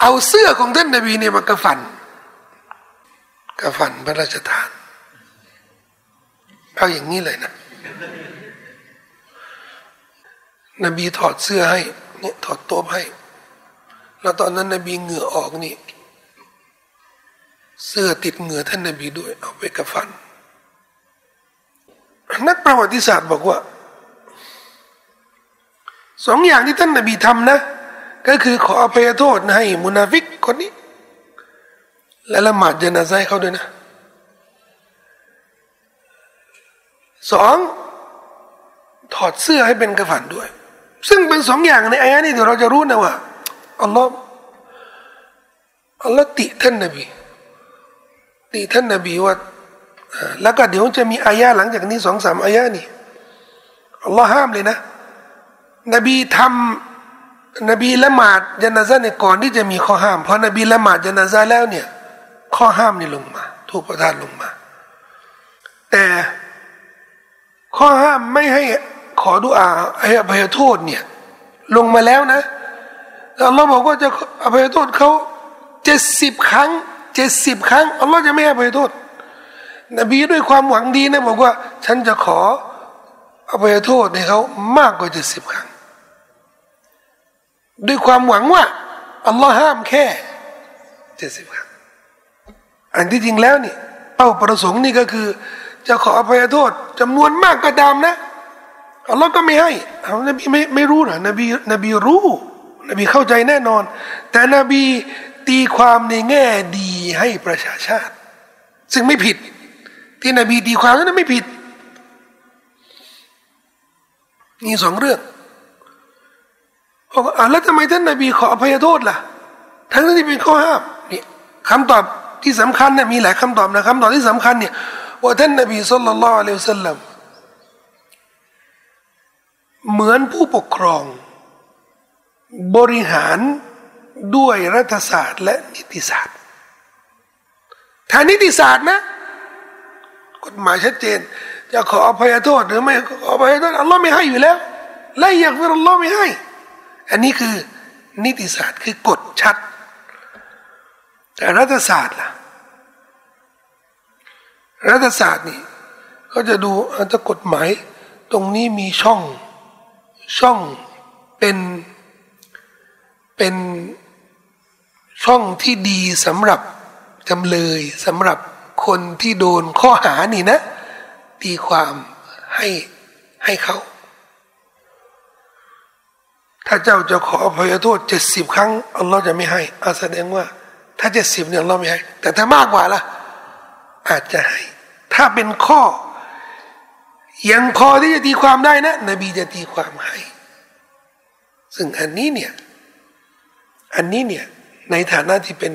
S1: เอาเสื้อของท่านนบีเนี่ยมากระฝัน กระฝันพระราชทานเอาอย่างนี้เลยนะ นบีถอดเสื้อให้เนี่ยถอดต๊ะให้ แล้วตอนนั้นนบีเหงื่อออกนี่ เสื้อติดเหงื่อท่านนบีด้วย เอาไปกระฟัน นักประวัติศาสตร์บอกว่าสองอย่างที่ท่านนบีทำนะ ก็คือขออภัยโทษให้มุนาฟิกคนนี้ และละหมาดเจนาซาเขาด้วยนะสองถอดเสื้อให้เป็นกระฝันด้วย ซึ่งเป็นสองอย่างในอายะนี้เดี๋ยวเราจะรู้นะว่าอัลลอฮ์อัลลอฮ์ติท่านนบีติท่านนบีว่าแล้วก็เดี๋ยวจะมีอายะหลังจากนี้สองสามอายะนี่อัลลอฮ์ห้ามเลยนะ นบีทำนบีละหมาดจนาซาเนี่ยก่อนที่จะมีข้อห้ามพอนบีละหมาดจนาซาแล้วเนี่ย ข้อห้ามนี่ลงมา ถูกประทานลงมา แต่ข้อห้ามไม่ให้ขอดุอาให้อภัยโทษเนี่ย ลงมาแล้วนะอัลลอฮ์บอกว่าจะอภัยโทษเขาเจ็ดสิบครั้งเจ็ดสิบครั้งอัลลอฮ์จะไม่อภัยโทษ นบีด้วยความหวังดีนะบอกว่า ฉันจะขออภัยโทษให้เขามากกว่าเจ็ดสิบครั้ง ด้วยความหวังว่าอัลลอฮ์ห้ามแค่เจ็ดสิบครั้ง อันที่จริงแล้วนี่เป้าประสงค์นี่ก็คือ จะขออภัยโทษจำนวนมากก็ตามนะอัลลอฮ์ก็ไม่ให้เอานบีไม่ไม่รู้นะนบีนบีรู้ นบีเข้าใจแน่นอน แต่นบีตีความในแง่ดีให้ประชาชาติ ซึ่งไม่ผิด ที่นบีตีความนั้นไม่ผิดมีสองเรื่องบอกอ่าแล้วทำไมท่านนบีขออภัยโทษล่ะ ทั้งที่เป็นข้อห้ามนี่คำตอบ ที่สำคัญเนี่ยมีหลายคำตอบนะคำตอบที่สำคัญเนี่ยว่าท่านนบีสุลต่านละอัลลอฮฺสัลลัมเหมือนผู้ปกครอง บริหารด้วยรัฐศาสตร์และนิติศาสตร์ถ้านิติศาสตร์นะ กฎหมายชัดเจน จะขออภัยโทษหรือไม่ขออภัยโทษอัลลอฮ์ไม่ให้อยู่แล้วไล่อยากเป็นอัลลอฮ์ไม่ให้ อันนี้คือนิติศาสตร์คือกฎชัด แต่รัฐศาสตร์ล่ะ รัฐศาสตร์นี่เขาจะดูถ้ากฎหมาย ตรงนี้มีช่องช่องเป็นเป็นช่องที่ดีสำหรับจำเลยสำหรับคนที่โดนข้อหานี่นะตีความให้ให้เขา ถ้าเจ้าจะขออภัยโทษเจ็ดสิบครั้ง อัลลอฮ์จะไม่ให้อาแสดงว่า ถ้าเจ็ดสิบเนี่ยอัลลอฮ์ไม่ให้ แต่ถ้ามากกว่าล่ะ อาจจะให้ ถ้าเป็นข้อ ยังพอที่จะตีความได้นะ นบีจะตีความให้ ซึ่งอันนี้เนี่ย อันนี้เนี่ย ในฐานะที่เป็น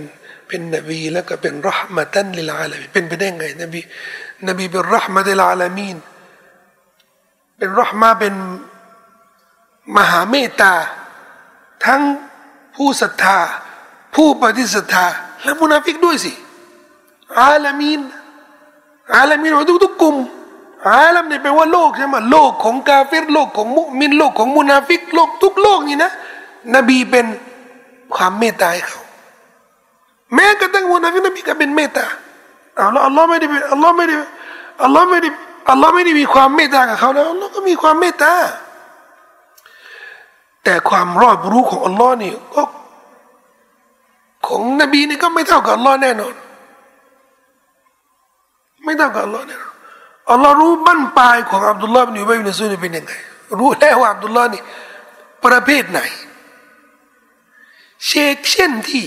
S1: เป็นนบีแล้วก็เป็นرحمة للعالمينเป็นไปได้ไง นบี นบีเป็นرحمة للعالمين เป็น رحمةเป็นมหาเมตตา ทั้งผู้ศรัทธา ผู้ปฏิเสธศรัทธาและมุนาฟิกด้วยสิ عالمين عالمين ว่าทุกๆกลุ่มعالم เนี่ยแปลว่าโลกใช่ไหมโลกของกาเฟรโลกของมุมินโลกของมุนาฟิกโลกทุกโลกนี่นะนบีเป็นความเมตตาให้เขา แม้กระทั่งมุนาฟิกนบีก็เป็นเมตตาเอาแล้วอัลลอฮ์ไม่ได้เป็นอัลลอฮ์ไม่ได้อัลลอฮ์ไม่ได้อัลลอฮ์ไม่ได้มีความเมตตากับเขาแล้วอัลลอฮ์ก็มีความเมตตาแต่ความรอบรู้ของอัลลอฮ์นี่ก็ ของนบีนี่ก็ไม่เท่ากับอัลลอฮ์แน่นอน ไม่เท่ากับอัลลอฮ์แน่นอนอัลลอฮ์รู้บั้นปลายของอับดุลลาห์บินอุบัยบินซาลูนเป็นยังไง รู้แล้วว่าอับดุลลาห์นี่ประเภทไหน เชกเช่นที่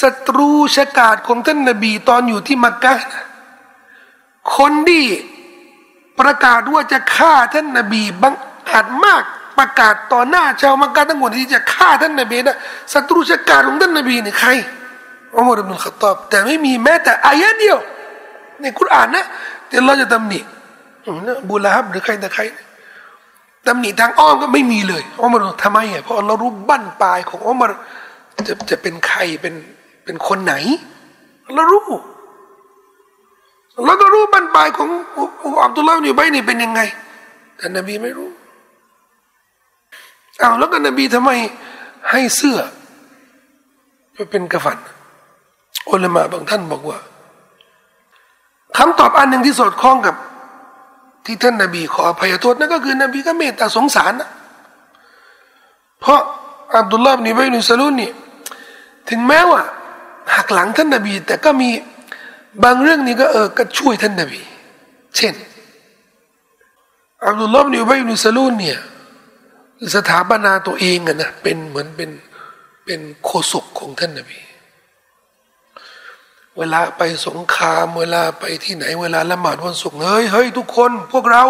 S1: ศัตรูชะกาดของท่านนบีตอนอยู่ที่มักกะนะคนที่ประกาศว่าจะฆ่าท่านนบีบังอาจมาก ประกาศต่อหน้าชาวมักกะทั้งหมดที่จะฆ่าท่านนบีนะศัตรูชะกาของท่านนบีนี่ใครอุมารอิบนุลขตอบแต่ไม่มีแม้แต่อายะเดียว ในคุรานนะที่เราจะตำหนิบุลาฮับหรือใครแต่ใครตำหนิทางอ้อมก็ไม่มีเลยอุมารทำไมอะเพราะเรารู้บั้นปลายของอุมารจะจะเป็นใครเป็นเป็นคนไหนเรารู้เราก็รู้บั้นปลายของอับดุลลาห์อยู่ใบนี่เป็นยังไงแต่นบีไม่รู้ เอาแล้วก็นบีทำไมให้เสื้อไปเป็นกระฝันอุลามะบางท่านบอกว่าคำตอบอันหนึ่งที่สอดคล้องกับ ที่ท่านนบีขออภัยโทษนั่นก็คือนบีก็เมตตาสงสารนะเพราะอับดุลลาห์นี่ไบนุสลุนนี่ถึงแม้ว่าหักหลังท่านนบี แต่ก็มีบางเรื่องนี้ก็เออก็ช่วยท่านนบี เช่นอับดุลลาห์นี่ไบนุสลุนเนี่ย สถาปนาตัวเองอะนะเป็นเหมือนเป็นเป็นโคศกของท่านนบีเวลาไปสงครามเวลาไปที่ไหนเวลาละหมาดวันศุกร์เฮ้ยเฮ้ยทุกคน พวกเรา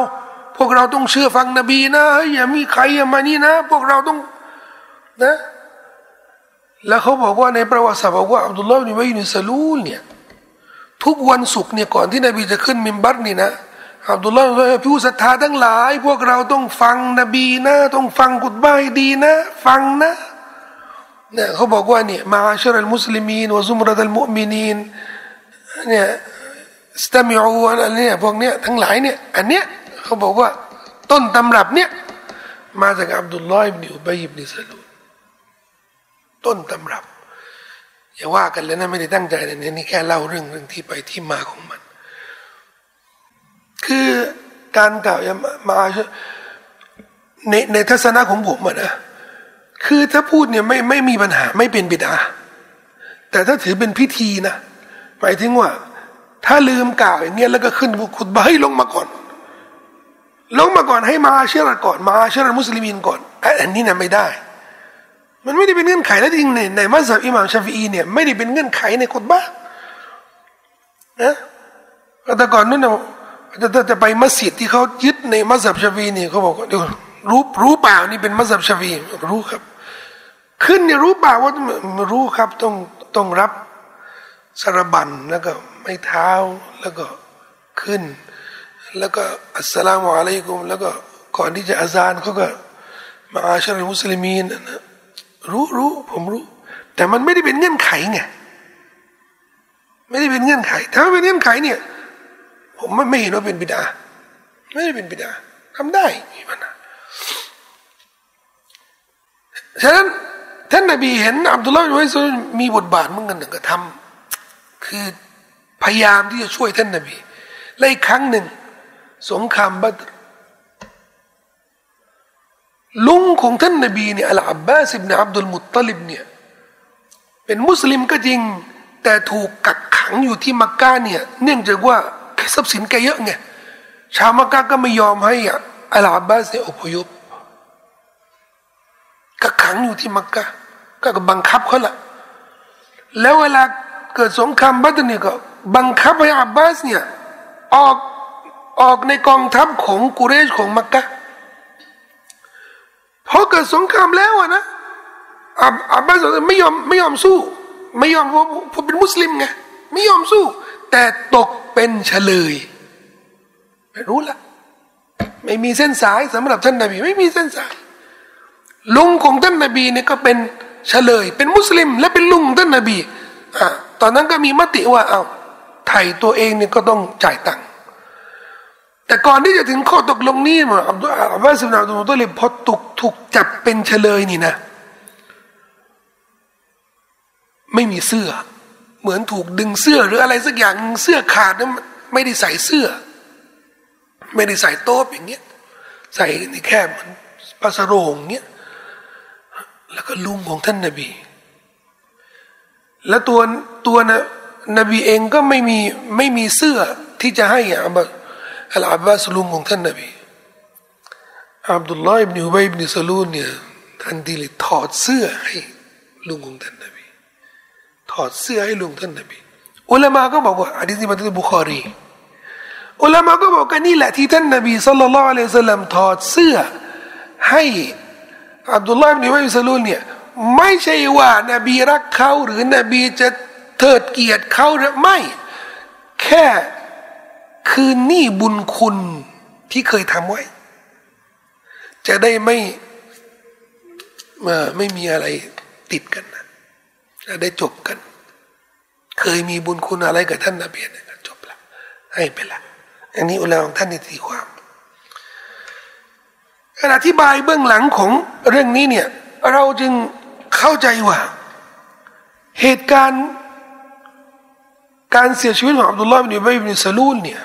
S1: พวกเราต้องเชื่อฟังนบีนะเฮ้ยอย่ามีใครอย่ามานี่นะ พวกเราต้องนะ แล้วเขาบอกว่าในประวัติศาสตร์บอกว่าอับดุลลาห์นี่ไว้ในสลูลเนี่ยทุกวันศุกร์เนี่ยก่อนที่นบีจะขึ้นมิมบัตนี่นะ อับดุลลาห์ผู้ศรัทธาทั้งหลาย พวกเราต้องฟังนบีนะต้องฟังกุตบ้าดีนะ ฟังนะเนี่ยเขาบอกว่าเนี่ยมาชรัลมุสลิมีนวะซุมรัตัลมุมินีนเนี่ยสตามิอูอะไรเนี่ยพวกเนี้ยทั้งหลายเนี่ยอันเนี้ยเขาบอกว่าต้นตำรับเนี่ยมาจากอับดุลลอฮ์อิบนุอุบัยอิบนุสลูต้นตำรับอย่าว่ากันเลยนะไม่ได้ตั้งใจเลยนี่แค่เล่าเรื่องเรื่องที่ไปที่มาของมัน คือการกล่าวมาในในทัศนะของผมนะคือถ้าพูดเนี่ยไม่ไม่มีปัญหาไม่เป็นบิดา แต่ถ้าถือเป็นพิธีนะหมายถึงว่า ถ้าลืมกล่าวอย่างเงี้ยแล้วก็ขึ้นบุดบาให้ลงมาก่อน ลงมาก่อนให้มาเชื่อก่อน มาเชื่อมุสลิมินก่อนอันนี้นะไม่ได้ มันไม่ได้เป็นเงื่อนไขแล้วจริงในในมัสยิดอิหม่ามชาฟีอีเนี่ยไม่ได้เป็นเงื่อนไขในกฎบ้านะแต่ก่อนนู้นนะ จะจะไปมัสยิดที่เขายึดในมัสยิดชาฟีนี่เขาบอกว่าเดี๋ยวรู้รู้เปล่านี่เป็นมัสยิดชาฟีรู้ครับ ขึ้นเนี่ยรู้เปล่าว่ารู้ครับต้องต้องรับสารบันแล้วก็ไม่เท้าแล้วก็ขึ้น แล้วก็อัสสลามุอะลัยกุมแล้วก็ก่อนที่จะอาซานเขาก็มาอาชรมุสลิมีนนะรู้รู้ผมรู้ แต่มันไม่ได้เป็นเงื่อนไขไงไม่ได้เป็นเงื่อนไข ถ้าเป็นเงื่อนไขเนี่ย ผมไม่ไม่เห็นว่าเป็นบิดาไม่ได้เป็นบิดาทำได้มีปัญหาฉะนั้นท่านนบีเห็นอับดุลลาห์อิสุมีบทบาทเหมือนกันหนึ่งก็ทำคือพยายามที่จะช่วยท่านนบีและอีกครั้งหนึ่ง สงครามบัตรลุงของท่านนบีเนี่ยอัลอับบาสิบเนอับดุลมุตตลิบเนี่ยเป็นมุสลิมก็จริง แต่ถูกกักขังอยู่ที่มักกะเนี่ยเนื่องจากว่า ทรัพย์สินแกเยอะไงชาวมักกะก็ไม่ยอมให้อัลอับบาสเนี่ยอพยพกักขังอยู่ที่มักกะก็บังคับเขาละแล้วเวลาเกิดสงครามบัตรเนี่ยก็ บังคับให้อับบาสเนี่ยออกออกในกองทัพของกุเรชของมักกะพอเกิดสงครามแล้วอะนะอับอับบาสไม่ยอมไม่ยอมสู้ ไม่ยอมเพราะเป็นมุสลิมไงไม่ยอมสู้ แต่ตกเป็นเฉลย ไม่รู้ละไม่มีเส้นสายสำหรับท่านนบี ไม่มีเส้นสาย ลุงของท่านนบีเนี่ยก็เป็นเฉลย เป็นมุสลิม และเป็นลุงท่านนบีอ่าตอนนั้นก็มีมติว่าเอาไทยตัวเองเนี่ยก็ต้องจ่ายตังค์แต่ก่อนที่จะถึงข้อตกลงนี้มาอับดุลอาบาสิบนาอับดุลตลิพอถูกถูกจับเป็นเฉลยนี่นะ ไม่มีเสื้อ เหมือนถูกดึงเสื้อหรืออะไรสักอย่างเสื้อขาดนั้นไม่ได้ใส่เสื้อ ไม่ได้ใส่โต๊ะอย่างเงี้ยใส่ในแค่มันปาสโรงเงี้ยแล้วก็ลุงของท่านนาบี แล้วตัวตัวนะนบีเองก็ไม่มีไม่มีเสื้อที่จะให้อะอัลอาบบาสลุงของท่านนบีอับดุลลาห์อิบนุอุบัยอิบนุสลูนเนี่ยทันทีเลยถอดเสื้อให้ลุงของท่านนบี อดเสื้อให้ลุงท่านนบีอุลามะก็บอกว่าอะดีษมาจากบุคอรีอุลามะก็บอกว่านี่แหละที่ท่านนบีสัลลัลลอฮุอะลัยฮิสลลัมถอดเสื้อให้อับดุลลาห์อินอุบัยอิสลูนเนี่ยไม่ใช่ว่านบีรักเขาหรือนบีจะเทิดเกียรติเขาหรือไม่ แค่คือหนี้บุญคุณที่เคยทำไว้ จะได้ไม่ไม่มีอะไรติดกันนะจะได้จบกัน เคยมีบุญคุณอะไรกับท่านนบีนี่ยจบละให้ไปละอันนี้อุลาของท่านในตีความการอธิบายเบื้องหลังของเรื่องนี้เนี่ย เราจึงเข้าใจว่า เหตุการณ์การเสียชีวิตของอับดุลลาห์บินอุบัยบินซาลูลเนี่ย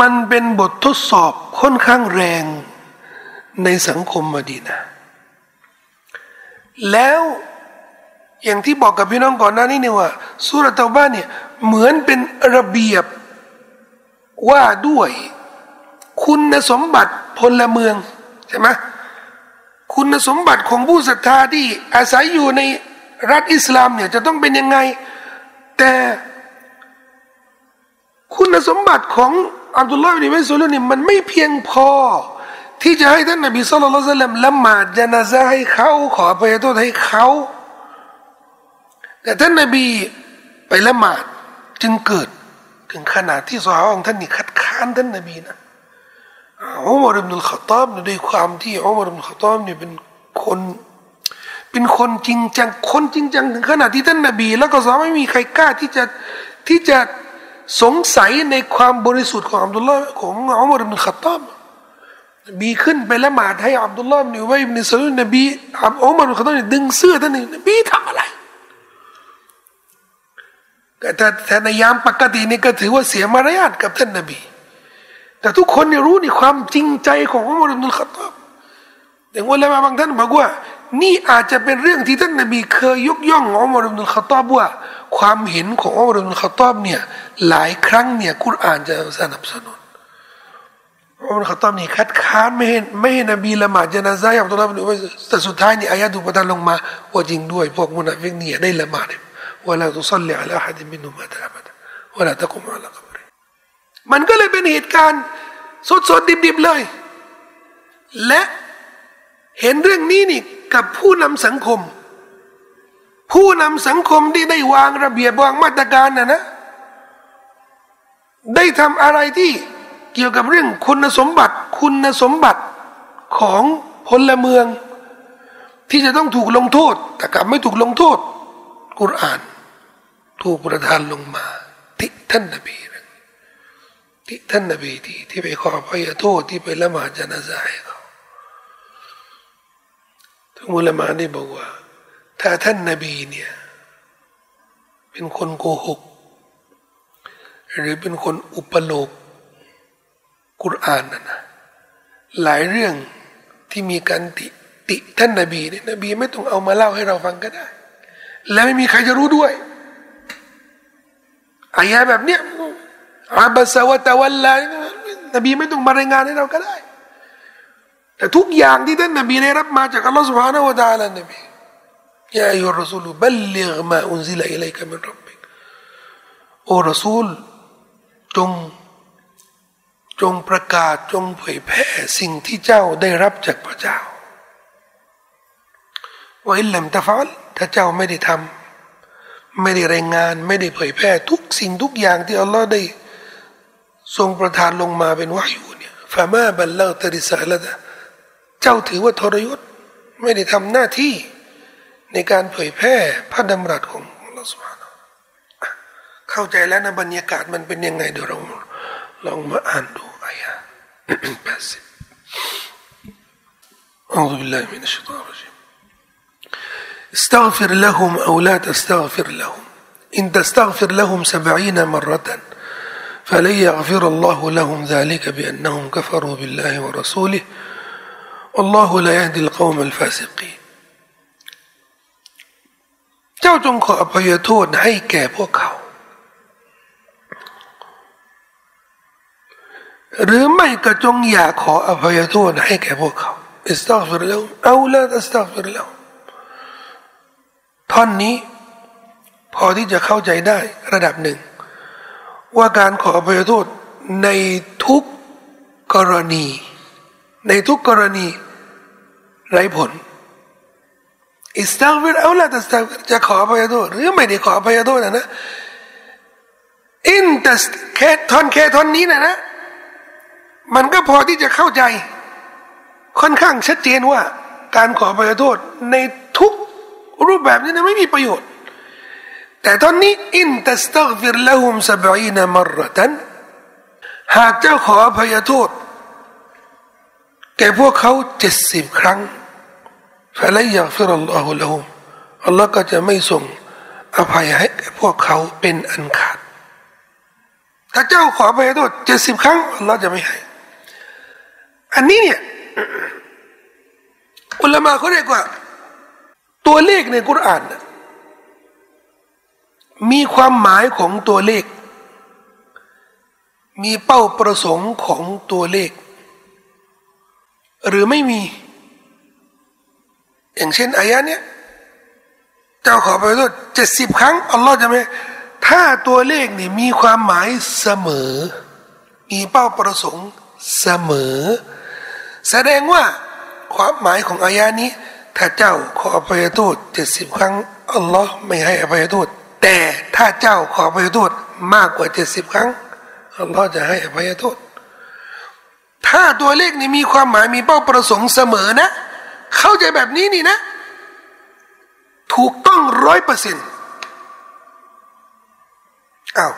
S1: มันเป็นบททดสอบค่อนข้างแรงในสังคมมดีนะ แล้ว อย่างที่บอกกับพี่น้องก่อนหน้านี้เนี่ยว่าสุรตาบ้านเนี่ยเหมือนเป็นระเบียบว่าด้วย คุณสมบัติพลเมืองใช่ไหมคุณสมบัติของผู้ศรัทธาที่อาศัยอยู่ในรัฐอิสลามเนี่ยจะต้องเป็นยังไง แต่คุณสมบัติของอับดุลลาห์บินมัสูลนี่มันไม่เพียงพอ ที่จะให้ท่านนบีสุลต่านละหมาดจนาซาให้เขาขออภัยโทษให้เขา แต่ท่านนบีไปละหมาดจึงเกิดถึงขนาดที่สาวของท่านนี่คัดค้านท่านนบีนะอุมารอิบนุลขตอบด้วยความที่อุมารอิบนุลขตอบเนี่ยเป็นคนเป็นคนจริงจังคนจริงจังถึงขนาดที่ท่านนบี แล้วก็สาไม่มีใครกล้าที่จะที่จะสงสัยในความบริสุทธิ์ของอับดุลลาห์ของอุมารอิบนุลขตอบบีขึ้นไปละหมาดให้อับดุลลาห์อิบนุวัยอิบนุสลุนนบีอุมารอิบนุลขตอบดึงเสื้อท่านนบีทำอะไร แต่แต่ในยามปกตินี่ก็ถือว่าเสียมารยาทกับท่านนบี แต่ทุกคนเนี่ยรู้ในความจริงใจของอุมรอิบนุลขตอบแต่ว่าแล้วบางท่านบอกว่า นี่อาจจะเป็นเรื่องที่ท่านนบี เคยยกย่องอุมรอิบนุลขตอบว่า ความเห็นของอุมรอิบนุลขตอบเนี่ยหลายครั้งเนี่ยกุรอานจะสนับสนุนอุมัรคอตตอบนี่คัดค้านไม่เห็นไม่เห็นนบีละหมาดจนาซาอับดุลลาห์บินอุบัยแต่สุดท้ายนี่อายะฮ์ก็ประทานลงมาว่าจริงด้วย พวกมุนาฟิกเนี่ยได้ละหมาด ولا تصلي على أحد منهم مات أبدا ولا تقوم على قبره มันก็เลยเป็นเหตุการณ์สดๆดิบๆเลย และเห็นเรื่องนี้นี่กับผู้นำสังคม ผู้นำสังคมที่ได้วางระเบียบวางมาตรการนะนะ ได้ทำอะไรที่เกี่ยวกับเรื่องคุณสมบัติ คุณสมบัติของพลเมือง ที่จะต้องถูกลงโทษ แต่กลับไม่ถูกลงโทษ กุรอาน ถูกประทานลงมาที่ท่านนบีที่ท่านนบีที่ที่ไปขอพยโทษที่ไปละหมาดจนาซาให้เขาทั้งมุลมาได้บอกว่า ถ้าท่านนบีเนี่ยเป็นคนโกหก หรือเป็นคนอุปโลกกุรอานนะนะหลายเรื่องที่มีการติติท่านนบีเนี่ยนบีไม่ต้องเอามาเล่าให้เราฟังก็ได้ และไม่มีใครจะรู้ด้วย อายะแบบเนี้ยอาบสาวะตะวันละนบีไม่ต้องมารายงานให้เราก็ได้ แต่ทุกอย่างที่ท่านนบีได้รับมาจากอัลลอฮฺสุบฮานาวะตาลานบียาอิยูรสูลบัลลิกมาอุนซิลอิลัยกะมินรับบิกโอรสูลจงจงประกาศจงเผยแพร่สิ่งที่เจ้าได้รับจากพระเจ้าว่าอิลลัมตะฟัลถ้าเจ้าไม่ได้ทำ ไม่ได้รายงานไม่ได้เผยแพร่ทุกสิ่งทุกอย่างที่อัลลอฮ์ได้ทรงประทานลงมาเป็นวายูเนี่ยฟามาบัลลาตริสาละเจ้าถือว่าทรยศไม่ได้ทำหน้าที่ในการเผยแพร่พระดำรัสของอัลลอฮ์สุบฮานาเข้าใจแล้วนะบรรยากาศมันเป็นยังไงเดี๋ยวเราลองมาอ่านดูอายะแปดสิบ أعوذ بالله من الشيطان الرجيم استغفر لهم أو لا تستغفر لهم إن تستغفر لهم سبعين مرة فلن يغفر الله لهم ذلك بأنهم كفروا بالله ورسوله والله لا يهدي القوم الفاسقين เจ้าจงขออภัยโทษให้แก่พวกเขา หรือไม่ก็จงอย่าขออภัยโทษให้แก่พวกเขาอิสตัฆฟิรแล้วเอาละอิสตัฆฟิรแล้ว ท่อนนี้ พอที่จะเข้าใจได้ระดับหนึ่ง ว่าการขออภัยโทษในทุกกรณี ในทุกกรณีไร้ผลอิสตักฟิรเอาละแต่จะขออภัยโทษหรือไม่ได้ขออภัยโทษนะนะอินแต่แค่ท่อนแค่ท่อนนี้นะนะ มันก็พอที่จะเข้าใจ ค่อนข้างชัดเจนว่า การขออภัยโทษในทุก รูปแบบนี้นะไม่มีประโยชน์ แต่ตอนนี้อินตัสตักฟิรละหุมสบีนมรตันหากเจ้าขออภัยโทษ แก่พวกเขาเจ็ดสิบครั้งฟะลัยยาฟิรัลลอฮุละฮุมอัลลอฮ์ก็จะไม่ส่งอภัยให้แกพวกเขาเป็นอันขาด ถ้าเจ้าขอไปโทษเจ็ดสิบครั้งอัลลอฮ์จะไม่ให้ อันนี้เนี่ยอุลามาเขาเรียกว่า ตัวเลขในกุรอานมีความหมายของตัวเลข มีเป้าประสงค์ของตัวเลข หรือไม่มี อย่างเช่นอายะเนี้ยเจ้าขอไปโทษเจ็ดสิบครั้ง อัลลอฮ์จะไม่ถ้าตัวเลขนี่มีความหมายเสมอ มีเป้าประสงค์เสมอ แสดงว่าความหมายของอายะนี้ ถ้าเจ้าขออภัยโทษเจ็ดสิบครั้งอัลลอฮ์ไม่ให้อภัยโทษแต่ถ้าเจ้าขออภัยโทษมากกว่าเจ็ดสิบครั้งอัลลอฮ์จะให้อภัยโทษ ถ้าตัวเลขนี้มีความหมายมีเป้าประสงค์เสมอนะ เข้าใจแบบนี้นี่นะ ถูกต้องร้อยเปอร์เซ็นต์อ้าว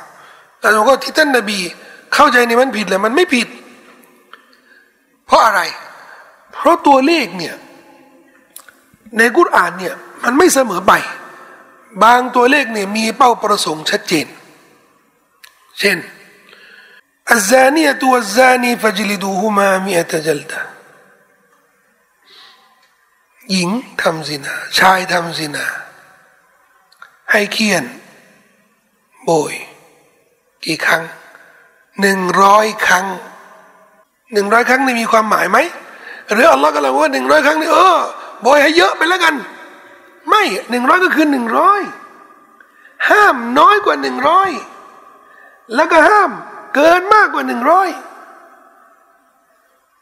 S1: แต่เราก็ที่ท่านนบี เข้าใจในมันผิดเลยมันไม่ผิด เพราะอะไร เพราะตัวเลขเนี่ย ในกุรอานเนี่ยมันไม่เสมอไป บางตัวเลขเนี่ยมีเป้าประสงค์ชัดเจน เช่นอัลซานีตัวซานีฟัจลิดูฮุมามีอัตจัลตาหญิงทำสินา ชายทำสินา ให้เคียน โบย กี่ครั้งหนึ่งร้อยครั้งหนึ่งร้อยครั้งนี่มีความหมายไหม หรืออัลลอฮ์ก็เลยว่าหนึ่งร้อยครั้งนี่เออ โบยให้เยอะไปแล้วกัน ไม่หนึ่งร้อยก็คือหนึ่งร้อยห้ามน้อยกว่าหนึ่งร้อยแล้วก็ห้ามเกินมากกว่าหนึ่งร้อย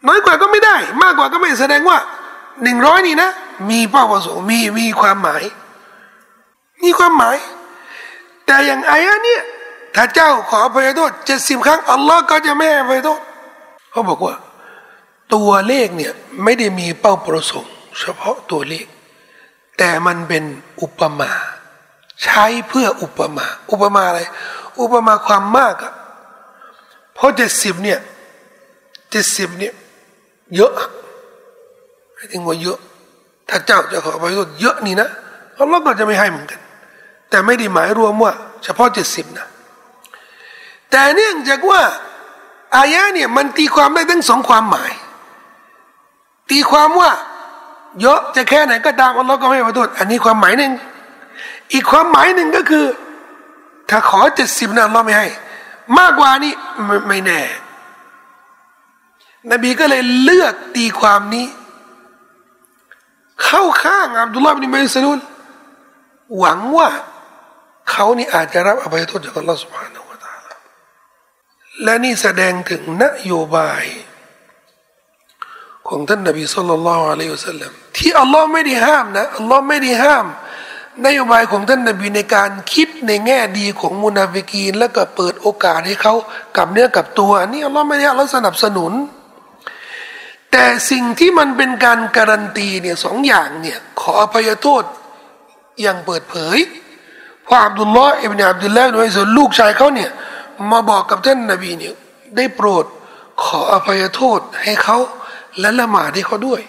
S1: น้อยกว่าก็ไม่ได้ มากกว่าก็ไม่แสดงว่าหนึ่งร้อยนี่นะ มีเป้าประสงค์มีมีความหมาย มีความหมาย แต่อย่างอายะเนี่ยถ้าเจ้าขออภัยโทษเจ็ดสิบครั้งอัลลอฮ์ก็จะไม่ให้อภัยโทษเขาบอกว่า ตัวเลขเนี่ยไม่ได้มีเป้าประสงค์ เฉพาะตัวเลข แต่มันเป็นอุปมา ใช้เพื่ออุปมา อุปมาอะไร อุปมาความมากอะเพราะเจ็ดสิบเนี่ยเจ็ดสิบเนี่ยเยอะให้ถึงว่าเยอะ ถ้าเจ้าจะขอไปโทษเยอะนี่นะอัลลอฮ์ก็จะไม่ให้เหมือนกัน แต่ไม่ได้หมายรวมว่า เฉพาะเจ็ดสิบนะแต่เนื่องจากว่า อายะเนี่ยมันตีความได้ทั้งสองความหมาย ตีความว่า เยอะจะแค่ไหนก็ตามอัลลอฮ์ก็ไม่ขอโทษอันนี้ความหมายหนึ่งอีกความหมายหนึ่งก็คือ ถ้าขอเจ็ดสิบนะอัลลอฮ์ไม่ให้ มากกว่านี้ไม่ไม่แน่ นบีก็เลยเลือกตีความนี้ เข้าข้างอับดุลลาห์บินเบสลุลหวังว่าเขานี่อาจจะรับอภัยโทษจากอัลลอฮ์สุบฮานาวะตาลและนี่แสดงถึงนโยบาย ของท่านนบีสุลต่านละอะลัยฮุสลลัมที่อัลลอฮ์ไม่ได้ห้ามนะอัลลอฮ์ไม่ได้ห้ามนโยบายของท่านนบีในการคิดในแง่ดีของมุนาฟิกีน แล้วก็เปิดโอกาสให้เขากับเนื้อกับตัวนนี้อัลลอฮ์ไม่ได้อัลลอฮ์สนับสนุน แต่สิ่งที่มันเป็นการการันตีเนี่ยสองอย่างเนี่ยขออภัยโทษอย่างเปิดเผยพระอับดุลลอฮ์อิบนาอับดุลลาห์ด้วยส่วนลูกชายเขาเนี่ยมาบอกกับท่านนบีเนี่ยได้โปรดขออภัยโทษให้เขา และละหมาดให้เขาด้วย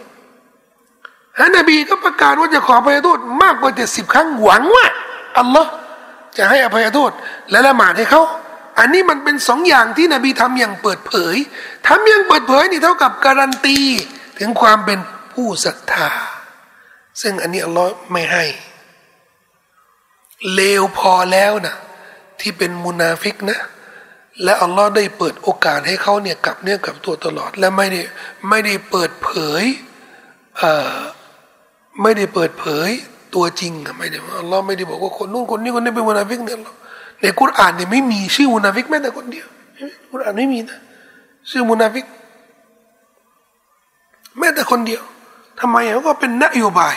S1: ฮะนบีก็ประกาศว่าจะขออภัยโทษมากกว่าเจ็ดสิบครั้งหวังว่าอัลลอฮ์จะให้อภัยโทษและละหมาดให้เขา อันนี้มันเป็นสองอย่างที่นบีทำอย่างเปิดเผยทำอย่างเปิดเผยนี่เท่ากับการันตีถึงความเป็นผู้ศรัทธา ซึ่งอันนี้อัลลอฮ์ไม่ให้ เลวพอแล้วนะที่เป็นมุนาฟิกนะ และอัลลอฮ์ได้เปิดโอกาสให้เขาเนี่ยกลับเนี่ยกลับตัวตลอด และไม่ได้ไม่ได้เปิดเผยเอ่อไม่ได้เปิดเผยตัวจริงไม่ได้อัลลอฮ์ไม่ได้บอกว่าคนนู้นคนนี้คนนี้เป็นมุนาฟิกเนี่ยในกุรอานเนี่ยไม่มีชื่อมุนาฟิกแม้แต่คนเดียวกุรอานไม่มีนะชื่อมุนาฟิกแม้แต่คนเดียวทำไมเขาก็เป็นนโยบาย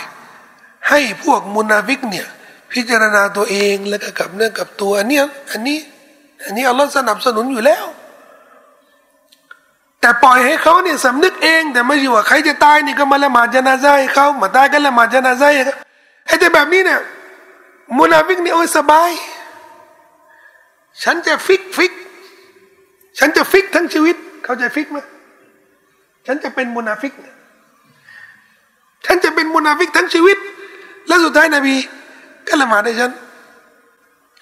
S1: ให้พวกมุนาฟิกเนี่ยพิจารณาตัวเองแล้วก็กลับเนื้อกลับตัวอันนี้อันนี้ อันนี้อัลลอฮ์สนับสนุนอยู่แล้ว แต่ปล่อยให้เขาเนี่ยสำนึกเอง แต่ไม่ใช่ว่าใครจะตายนี่ก็มาละหมาดจนาซาให้เขามาตายก็ละหมาดจนาซาให้เขาไอ้แต่แบบนี้เนี่ยมุนาฟิกนี่โอ้ยสบาย ฉันจะฟิกฟิก ฉันจะฟิกทั้งชีวิต เขาจะฟิกไหมฉันจะเป็นมุนาฟิก ฉันจะเป็นมุนาฟิกทั้งชีวิต แล้วสุดท้ายนบีก็ละหมาดให้ฉัน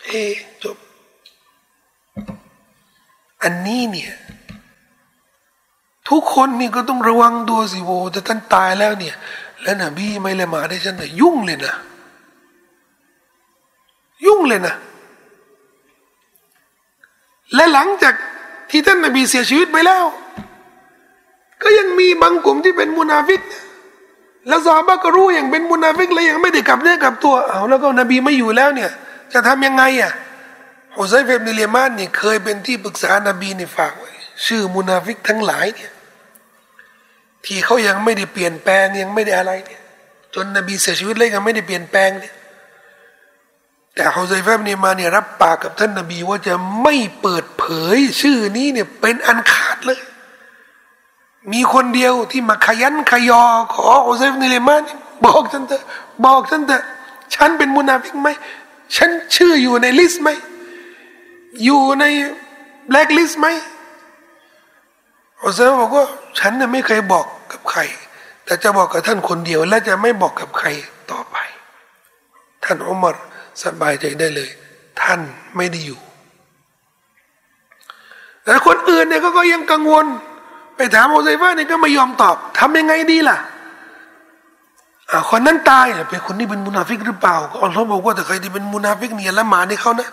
S1: เอจบ อันนี้เนี่ยทุกคนนี่ก็ต้องระวังตัวสิโวแต่ท่านตายแล้วเนี่ย แล้วนบีไม่ละหมาดให้ฉันนะยุ่งเลยนะยุ่งเลยนะ และหลังจากที่ท่านนบีเสียชีวิตไปแล้ว ก็ยังมีบางกลุ่มที่เป็นมุนาฟิก แล้วซอฮาบะฮ์ก็รู้อย่างเป็นมุนาฟิกเลยยังไม่ได้กลับเนื้อกลับตัวเอาแล้วก็นบีไม่อยู่แล้วเนี่ย จะทำยังไงอะ ฮุซัยเฟบนิเลมานนี่เคยเป็นที่ปรึกษานบีในฝากไว้ชื่อมุนาฟิกทั้งหลายเนี่ยที่เขายังไม่ได้เปลี่ยนแปลงยังไม่ได้อะไรเนี่ยจนนบีเสียชีวิตเลยยังไม่ได้เปลี่ยนแปลงเนี่ยแต่ฮุซัยเฟบนิมาเนี่ยรับปากกับท่านนบีว่าจะไม่เปิดเผยชื่อนี้เนี่ยเป็นอันขาดเลย มีคนเดียวที่มาขยันขยอ ขอฮุซัยฟนิเลมานบอกฉันเถอะบอกฉันเถอะฉันเป็นมุนาฟิกไหมฉันชื่ออยู่ใน list ไหม อยู่ในแบล็คลิสต์ไหมฮุซัยฟะฮ์บอกว่าฉันเนี่ยไม่เคยบอกกับใคร แต่จะบอกกับท่านคนเดียว และจะไม่บอกกับใครต่อไป ท่านอุมารสบายใจได้เลย ท่านไม่ได้อยู่ แต่คนอื่นเนี่ยก็ยังกังวล ไปถามฮุซัยฟะเนี่ยก็ไม่ยอมตอบทำยังไงดีล่ะคนนั้นตายเป็นคนที่เป็นมุนาฟิกหรือเปล่าอัลลอฮ์บอกว่าแต่ใครที่เป็นมุนาฟิกเนี่ยละหมาดให้เขานะ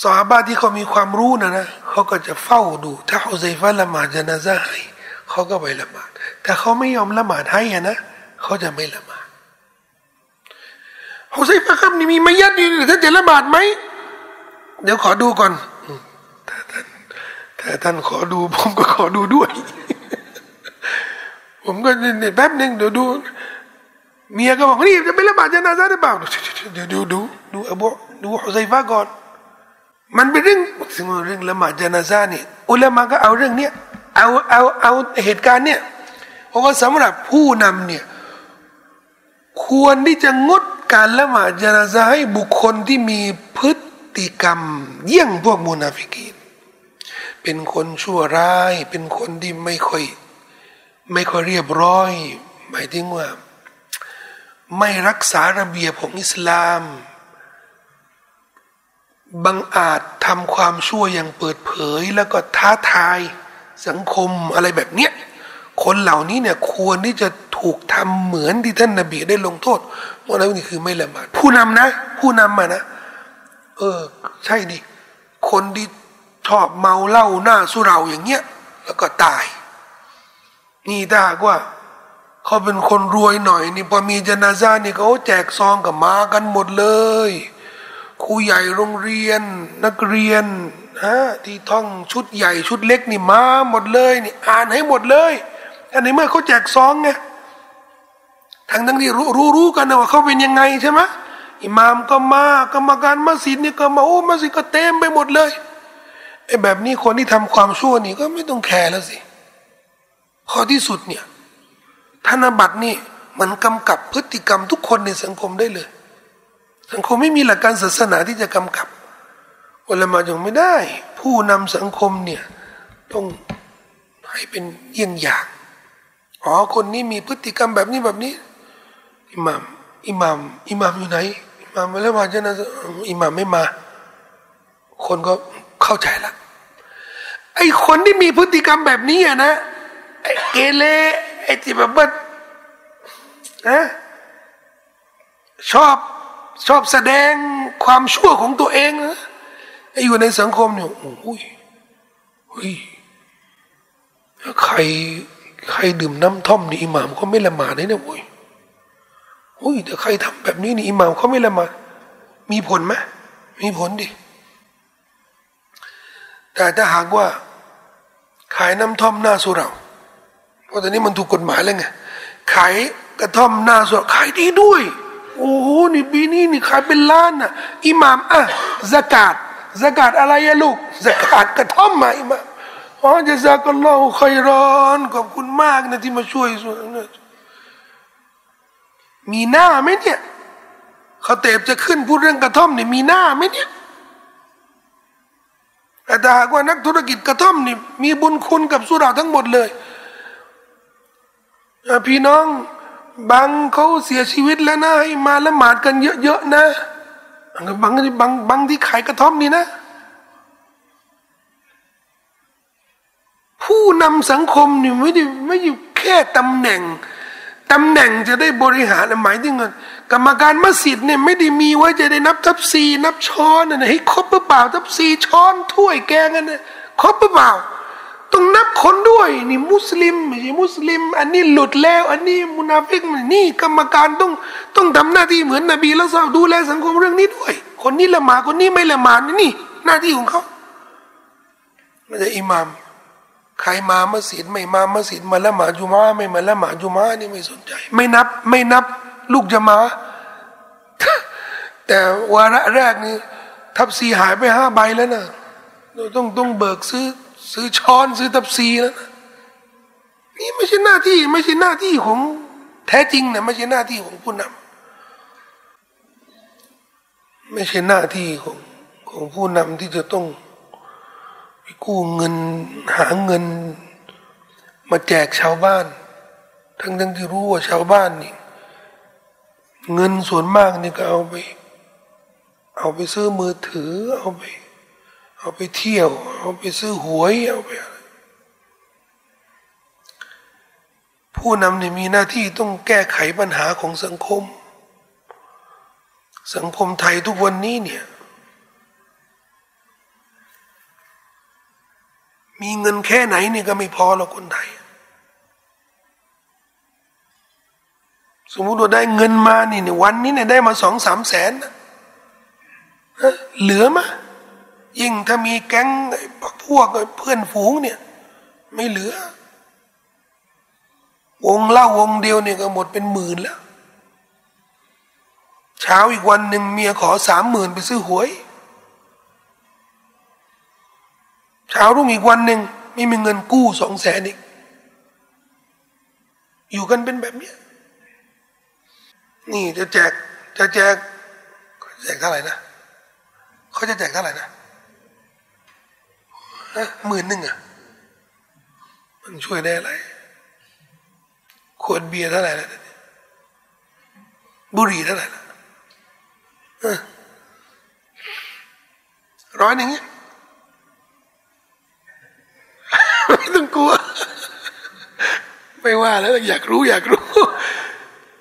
S1: สาบาที่เขามีความรู้นะนะเขาก็จะเฝ้าดู ถ้าฮุซัยฟะละหมาดจะนาซาให้เขาก็ไปละหมาด แต่เขาไม่ยอมละหมาดให้นะเขาจะไม่ละหมาดฮุซัยฟะครับนี่มีมายัดอยู่ท่านจะละหมาดไหมเดี๋ยวขอดูก่อนถ้าท่านถ้าท่านขอดู ผมก็ขอดูด้วย ผมก็เนี่ยแป๊บหนึ่งเดี๋ยวดูเมียก็บอกนี่จะไปละหมาดจะนาซาหรือเปล่าเดี๋ยวดูดูดูอบูดูฮุซัยฟะก่อน มันเป็นเรื่องซึ่งเรื่องละหมาดจนาซาเนี่ยอุลามะก็เอาเรื่องเนี้ยเอาเอาเอาเหตุการณ์เนี่ยเพราะว่าสำหรับผู้นำเนี่ยควรที่จะงดการละหมาดจนาซาให้บุคคลที่มีพฤติกรรม เยี่ยงพวกมุนาฟิกีนเป็นคนชั่วร้าย เป็นคนที่ไม่ค่อยไม่ค่อยเรียบร้อย หมายถึงว่า ไม่รักษาระเบียบของอิสลาม บังอาจทำความชั่วอย่างเปิดเผย แล้วก็ท้าทายสังคมอะไรแบบเนี้ยคนเหล่านี้เนี่ยควรที่จะถูกทำเหมือนที่ท่านนบีได้ลงโทษว่าะนั้นนี่คือไม่ละหมาดผู้นำนะ ผู้นำมานะ เออ ใช่ดิคนที่ชอบเมาเหล้าหน้าสุราอย่างเงี้ยแล้วก็ตาย นี่ถ้าว่าเขาเป็นคนรวยหน่อย นี่พอมีจนาซานี่เขาแจกซองกับมากันหมดเลย ครูใหญ่โรงเรียน นักเรียนฮะที่ท่องชุดใหญ่ชุดเล็กนี่มาหมดเลยนี่อ่านให้หมดเลย อันนี้เมื่อเขาแจกซองไงทั้งทั้งที่รู้รู้รู้กันนะว่าเขาเป็นยังไงใช่ไหมอิหมามก็มากรรมการมัสยิดนี่ก็มาโอ้มัสยิดก็เต็มไปหมดเลยไอ้แบบนี้คนที่ทำความชั่วนี่ก็ไม่ต้องแคร์แล้วสิข้อที่สุดเนี่ยธนบัตรนี่มันกำกับพฤติกรรมทุกคนในสังคมได้เลย สังคมไม่มีหลักการศาสนาที่จะกำกับอุลามาจึงไม่ได้ ผู้นำสังคมเนี่ยต้องให้เป็นเยี่ยงอย่างอ๋อคนนี้มีพฤติกรรมแบบนี้แบบนี้อิหมามอิหมามอิหมามอยู่ไหนอิหมามมาแล้วมาจะนะอิหมามไม่มา คนก็เข้าใจละไอ้คนที่มีพฤติกรรมแบบนี้อะนะไอ้เกเรไอ้ที่แบบว่านะชอบ ชอบแสดงความชั่วของตัวเองนะอยู่ในสังคมเนี่ยโอ้ยเฮ้ยใครใครดื่มน้ำท่อมนี่อิหม่ามเขาไม่ละหมาดเนี่ยโอ้ยโอ้ยแต่ใครทำแบบนี้นี่อิหม่ามเขาไม่ละหมาดมีผลไหมมีผลดิแต่ถ้าหากว่า ขายน้ำท่อมหน้าสุราเพราะตอนนี้มันถูกกฎหมายแล้วไงขายกระท่อมหน้าสุราขายดีด้วย โอ้โหนี่ปีนี้นี่ขายเป็นล้านน่ะอิหมามอะสกาดสกาดอะไรอะลูกสกาดกระท่อมมาอิหมามอ๋อจะซักอัลลอฮฺคอยร้อนขอบคุณมากนะที่มาช่วยส่วนนั้มีหน้าไหมเนี่ยเขาเตบจะขึ้นพูดเรื่องกระท่อมนี่มีหน้าไหมเนี่ยแต่หากว่านักธุรกิจกระท่อมนี่มีบุญคุณกับสุราทั้งหมดเลยพี่น้อง บางเขาเสียชีวิตแล้วนะให้มาละหมาดกันเยอะๆนะบางบางบางที่ขายกระท่อมนี่นะ ผู้นำสังคมนี่ไม่ได้ไม่อยู่แค่ตำแหน่งตำแหน่งจะได้บริหารหมายถึงกรรมการมัสยิดเนี่ยไม่ได้มีไว้จะได้นับทับซีนับช้อนนะให้ครบหรือเปล่าทับซีช้อนถ้วยแกงกันนะครบหรือเปล่า ต้องนับคนด้วย นี่มุสลิมไม่ใช่มุสลิม อันนี้หลุดแล้ว อันนี้มุนาฟิกนี่กรรมการต้องต้องทำหน้าที่เหมือนนบีแล้วสาดูแลสังคมเรื่องนี้ด้วย คนนี้ละหมาดคนนี้ไม่ละหมาดนี่ หน้าที่ของเขาไม่ใช่อิหมามใครมามัสยิดไม่มามัสยิดมาละหมาดจุมาไม่มาละหมาดจุมานี่ไม่สนใจ ไม่นับไม่นับ ลูกจะมา แต่วาระแรกนี่ทับซีหายไปห้าใบแล้วนะต้องต้องเบิกซื้อ ซื้อช้อนซื้อตับซีแล้วนะนี่ไม่ใช่หน้าที่ ไม่ใช่หน้าที่ของแท้จริงนะไม่ใช่หน้าที่ของผู้นำไม่ใช่หน้าที่ของของผู้นำที่จะต้องไปกู้เงินหาเงิน มาแจกชาวบ้าน ทั้งทั้งที่รู้ว่าชาวบ้านนี่เงินส่วนมากนี่ก็เอาไป เอาไปซื้อมือถือเอาไป เอาไปเที่ยว เอาไปซื้อหวยเอาไปอะไรผู้นำเนี่ยมีหน้าที่ต้องแก้ไขปัญหาของสังคม สังคมไทยทุกวันนี้เนี่ยมีเงินแค่ไหนเนี่ยก็ไม่พอหรอกคนไทย สมมติว่าได้เงินมานี่วันนี้เนี่ยได้มาสองสามแสนเหลือมะ ยิ่งถ้ามีแก๊งพวกเพื่อนฝูงเนี่ย ไม่เหลือ วงเล่าวงเดียวเนี่ยก็หมดเป็นหมื่นแล้ว เช้าอีกวันหนึ่งเมียขอสามหมื่นไปซื้อหวย เช้ารุ่งอีกวันหนึ่งไม่มีเงินกู้สองแสนอีก อยู่กันเป็นแบบนี้ นี่จะแจกจะแจกแจกเท่าไหร่นะเขาจะแจกเท่าไหร่นะ นะหมื่นหนึ่งอะ มันช่วยได้อะไรขวดเบียร์เท่าไหร่ล้วบุหรี่เท่าไหร่ละร้อยหนึ่งเงี้ยไม่ต้องกลัว ไม่ว่าแล้วอยากรู้อยากรู้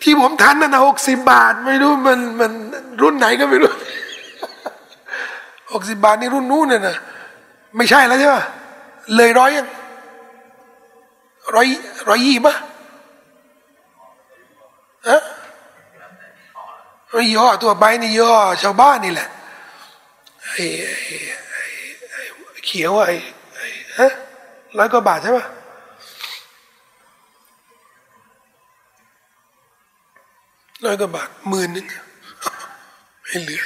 S1: ที่ผมทันนั่นนะหกสิบบาท ไม่รู้มันมันรุ่นไหนก็ไม่รู้หกสิบบาทนี่รุ่นนู้นน่ะนะ ไม่ใช่แล้วใช่ไหมเลยร้อยยังร้อยร้อยยี่ปะฮะไม่ย่อตัวใบนี่ย่อชาวบ้านนี่แหละไอ้ไอ้ไอ้เขียวไอ้ไอ้ฮะร้อยกว่าบาทใช่ปะร้อยกว่าบาทหมื่นนึงไม่เหลือ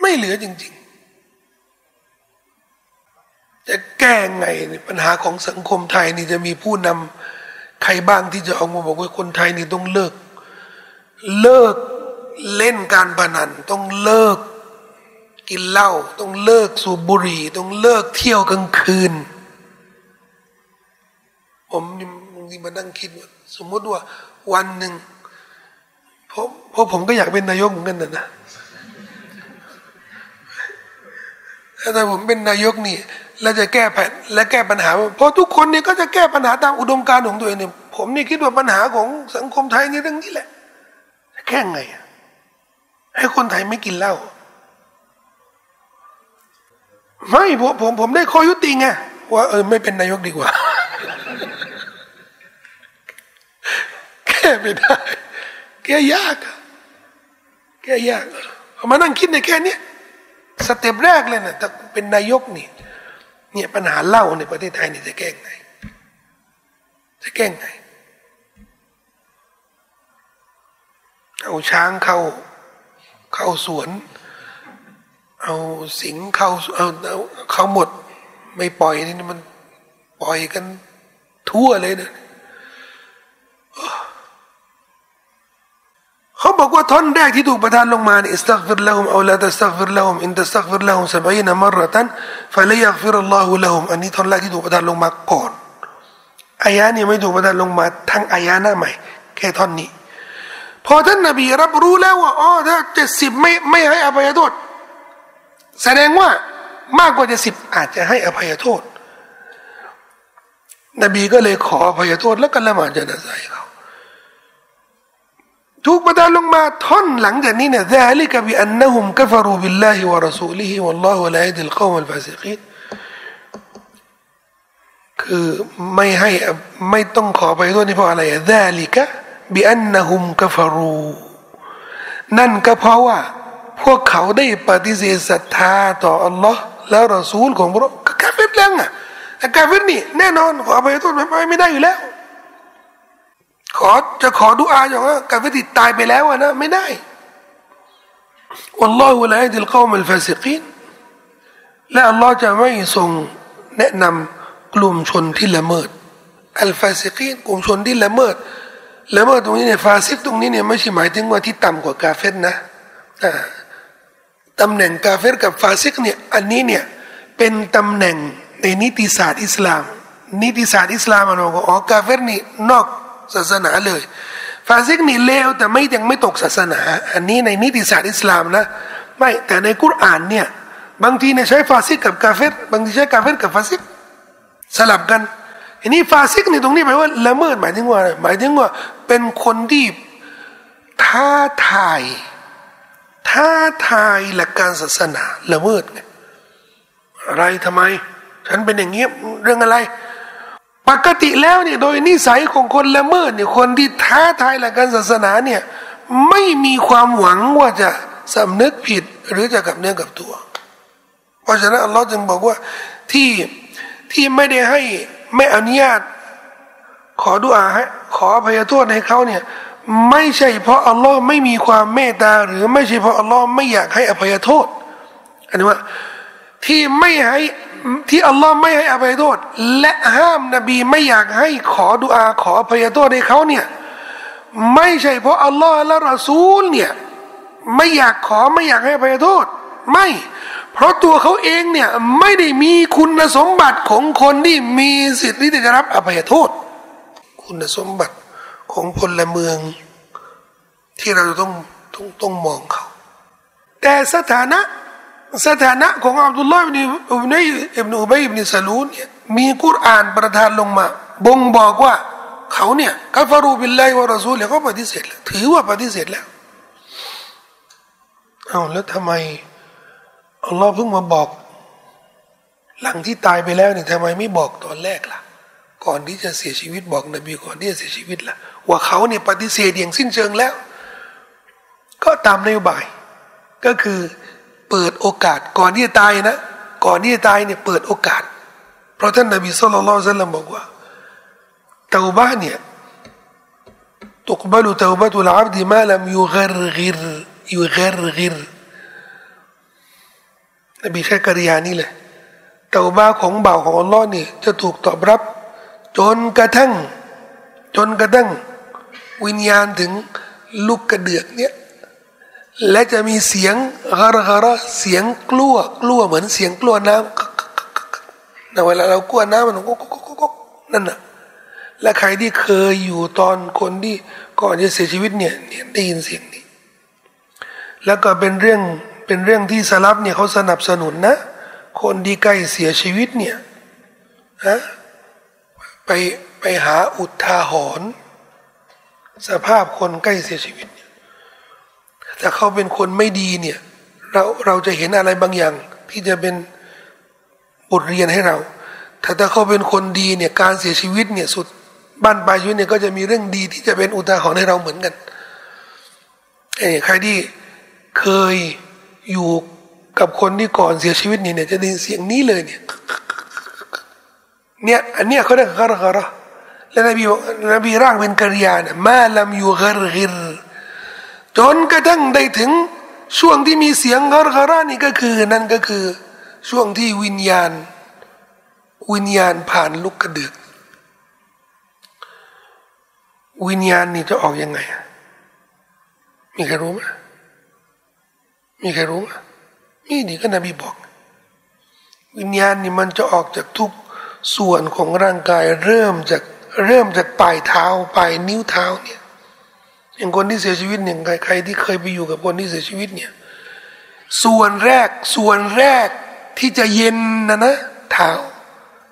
S1: ไม่เหลือจริง จะแก้ไงปัญหาของสังคมไทยนี่จะมีผู้นำใครบ้างที่จะออกมาบอกว่าคนไทยนี่ต้องเลิก เลิกเล่นการพนัน ต้องเลิก กินเหล้าต้องเลิกสูบบุหรี่ ต้องเลิกเที่ยวกลางคืน ผมบางทีมานั่งคิดว่าสมมติว่าวันหนึ่งเพราะเพราะผมก็อยากเป็นนายกเหมือนกันนะนะถ้าผมเป็นนายกนี่ และจะแก้แผนและแก้ปัญหา เพราะทุกคนเนี่ยก็จะแก้ปัญหาตามอุดมการณ์ของตัวเองเนี่ยผมนี่คิดว่าปัญหาของสังคมไทยนี่เรื่องนี้แหละแก้ไงให้คนไทยไม่กินเหล้าไม่ผมผมผมได้ข้อยุติไงว่าเออไม่เป็นนายกดีกว่า แก้ไม่ได้ แก้ยากแก้ยากมานั่งคิดในแค่นี้สเต็ปแรกเลยนะถ้าเป็นนายกนี่ เนี่ยปัญหาเหล้าในประเทศไทยนี่จะแก้ไงจะแก้ไงเอาช้างเข้าเข้าสวน เอาสิงเข้าเอาเอาเขาหมด ไม่ปล่อยนี่มันปล่อยกันทั่วเลยนะเขา บอกว่าท่อนแรกที่ถูกประทานลงมาเนี่ยอิสตักฟิรละฮุมเอาละตัสตักฟิรละฮุมอินตัสตักฟิรละฮุมสบายนะมรตันฟะลียักฟิรลลอฮุละฮุมอันนี้ท่อนแรกที่ถูกประทานลงมาก่อนอายะนี้ไม่ถูกประทานลงมาทั้งอายะหน้าใหม่ แค่ท่อนนี้ พอท่านนบีรับรู้แล้วว่าอ๋อถ้าเจ็ดสิบไม่ไม่ให้อภัยโทษ แสดงว่ามากกว่าเจ็ดสิบอาจจะให้อภัยโทษ นบีก็เลยขออภัยโทษแล้วก็ละหมาดจะนาใจเขา ถูกประทานลงมาท่อนหลังจากนี้เนี่ย ذلك بأنهم كفروا بالله ورسوله والله لا يهدي القوم الفاسقين คือไม่ให้ไม่ต้องขอไปโทษนี่เพราะอะไรอะ ذلك بأنهم كفروا นั่นก็เพราะว่า พวกเขาได้ปฏิเสธศรัทธาต่ออัลลอฮ์และรอซูลของพระองค์ก็กาเฟตแล้วอ่ะกาเฟตนี่แน่นอนขอไปโทษไม่ไม่ได้อยู่แล้ว ขอจะขอดุอาอย่างว่ากาเฟติตายไปแล้วนะ ไม่ได้วัลลอฮุลาฮิดิลกอมัลฟาสิกีนและอัลลอฮ์จะไม่ทรงแนะนำกลุ่มชนที่ละเมิดالفاسقينกลุ่มชนที่ละเมิดละเมิดตรงนี้เนี่ยฟาซิกตรงนี้เนี่ยไม่ใช่หมายถึงว่าที่ต่ำกว่ากาเฟรนะตำแหน่งกาเฟรกับฟาซิกเนี่ยอันนี้เนี่ยเป็นตำแหน่งในนิติศาสตร์อิสลาม นิติศาสตร์อิสลามมันบอกว่าอ๋อกาเฟรนี่นอก ศาสนาเลยฟาซิกนี่เลวแต่ไม่ยังไม่ตกศาสนา อันนี้ในนิติศาสตร์อิสลามนะไม่แต่ในกุรอานเนี่ยบางทีเนี่ยใช้ฟาซิกกับกาเฟรบางทีใช้กาเฟรกับฟาซิกสลับกันอันนี้ฟาซิกในตรงนี้หมายว่าละเมิดหมายถึงว่าหมายถึงว่าเป็นคนที่ท้าทายท้าทายหลักการศาสนาละเมิดไงอะไรทำไม ฉันเป็นอย่างเงี้ยเรื่องอะไร ปกติแล้วเนี่ยโดยนิสัยของคนละเมิดเนี่ยคนที่ท้าทายหลักการศาสนาเนี่ยไม่มีความหวังว่าจะสำนึกผิดหรือจะกลับเนื้อกับตัว เพราะฉะนั้นอัลลอฮ์จึงบอกว่าที่ที่ไม่ได้ให้ไม่อนุญาต ขอดุอาให้ขออภัยโทษให้เขาเนี่ยไม่ใช่เพราะอัลลอฮ์ไม่มีความเมตตา หรือไม่ใช่เพราะอัลลอฮ์ไม่อยากให้อภัยโทษอันนี้ว่าที่ไม่ให้ ที่อัลลอฮ์ไม่ให้อภัยโทษ และห้ามนบีไม่อยากให้ขอดุอาขออภัยโทษให้เขาเนี่ยไม่ใช่เพราะอัลลอฮ์และรอซูลเนี่ยไม่อยากขอไม่อยากให้อภัยโทษ ไม่ เพราะตัวเขาเองเนี่ยไม่ได้มีคุณสมบัติของคนที่มีสิทธิ์ที่จะรับอภัยโทษ คุณสมบัติของพลเมือง ที่เราต้องต้องต้องมองเขา แต่สถานะ สถานะของอับดุลลอฮ์อิบนุอุบัยอิบนุอุบัยอิบนุซาลูนเนี่ยมีกุรอานประทานลงมา บ่งบอกว่า เขาเนี่ยกัฟารูบิลไลวะรอซูลเขาปฏิเสธแล้วถือว่าปฏิเสธแล้วเอาแล้วทำไมอัลลอฮ์เพิ่งมาบอก หลังที่ตายไปแล้วเนี่ยทำไมไม่บอกตอนแรกล่ะ ก่อนที่จะเสียชีวิตบอกนบีก่อนที่จะเสียชีวิตล่ะ ว่าเขาเนี่ยปฏิเสธอย่างสิ้นเชิงแล้ว ก็ตามนโยบาย ก็คือ เปิดโอกาส ก่อนที่จะตายนะก่อนที่จะตายเนี่ยเปิดโอกาส เพราะท่านนบีสุลต่านละบอกว่าเตาบ้านเนี่ยตุกบาลุเตาบาตุลอาบดีมาลามยูกรกิรยูกรกิรนบีแค่กริยานี่เลยเตาบ้าของบ่าวของอัลลอฮ์นี่จะถูกตอบรับ จนกระทั่ง จนกระทั่ง วิญญาณถึงลูกกระเดือกเนี่ย และจะมีเสียงกระกระเสียงกลัวกลัวเหมือนเสียงกลัวน้ำนะเวลาเรากลัวน้ำมันก็ก็นั่นน่ะและใครที่เคยอยู่ตอนคนที่ก่อนจะเสียชีวิตเนี่ยเนี่ยได้ยินเสียงนี้ แล้วก็เป็นเรื่องเป็นเรื่องที่สลับเนี่ยเขาสนับสนุนนะ คนที่ใกล้เสียชีวิตเนี่ยฮะไปไปหาอุทาหรณ์สภาพคนใกล้เสียชีวิต ถ้าเขาเป็นคนไม่ดีเนี่ย เราเราจะเห็นอะไรบางอย่าง ที่จะเป็นบทเรียนให้เรา ถ้าถ้าเขาเป็นคนดีเนี่ยการเสียชีวิตเนี่ยสุดบ้านปลายชีวิตเนี่ยก็จะมีเรื่องดีที่จะเป็นอุทาหรณ์ให้เราเหมือนกันไอ้ใครที่เคยอยู่กับคนที่ก่อนเสียชีวิตเนี่ยจะได้ยินเสียงนี้เลยเนี่ยเนี่ยอันเนี้ยเขาเรียกกระกระแล้วนบีบอกนบีร่างเป็นกริยานะมาลำยูกรกิร จนกระทั่งได้ถึงช่วงที่มีเสียงกรกรานี่ก็คือนั่นก็คือช่วงที่วิญญาณ วิญญาณผ่านลูกกระเดือกวิญญาณนี่จะออกยังไง มีใครรู้ไหมมีใครรู้ไหมนี่นี่ก็นบีบอก วิญญาณนี่มันจะออกจากทุกส่วนของร่างกาย เริ่มจากเริ่มจากปลายเท้าปลายนิ้วเท้าเนี่ย อย่างคนที่เสียชีวิตเนี่ยใครที่เคยไปอยู่กับคนที่เสียชีวิตเนี่ยส่วนแรกส่วนแรกที่จะเย็นนะนะเท้า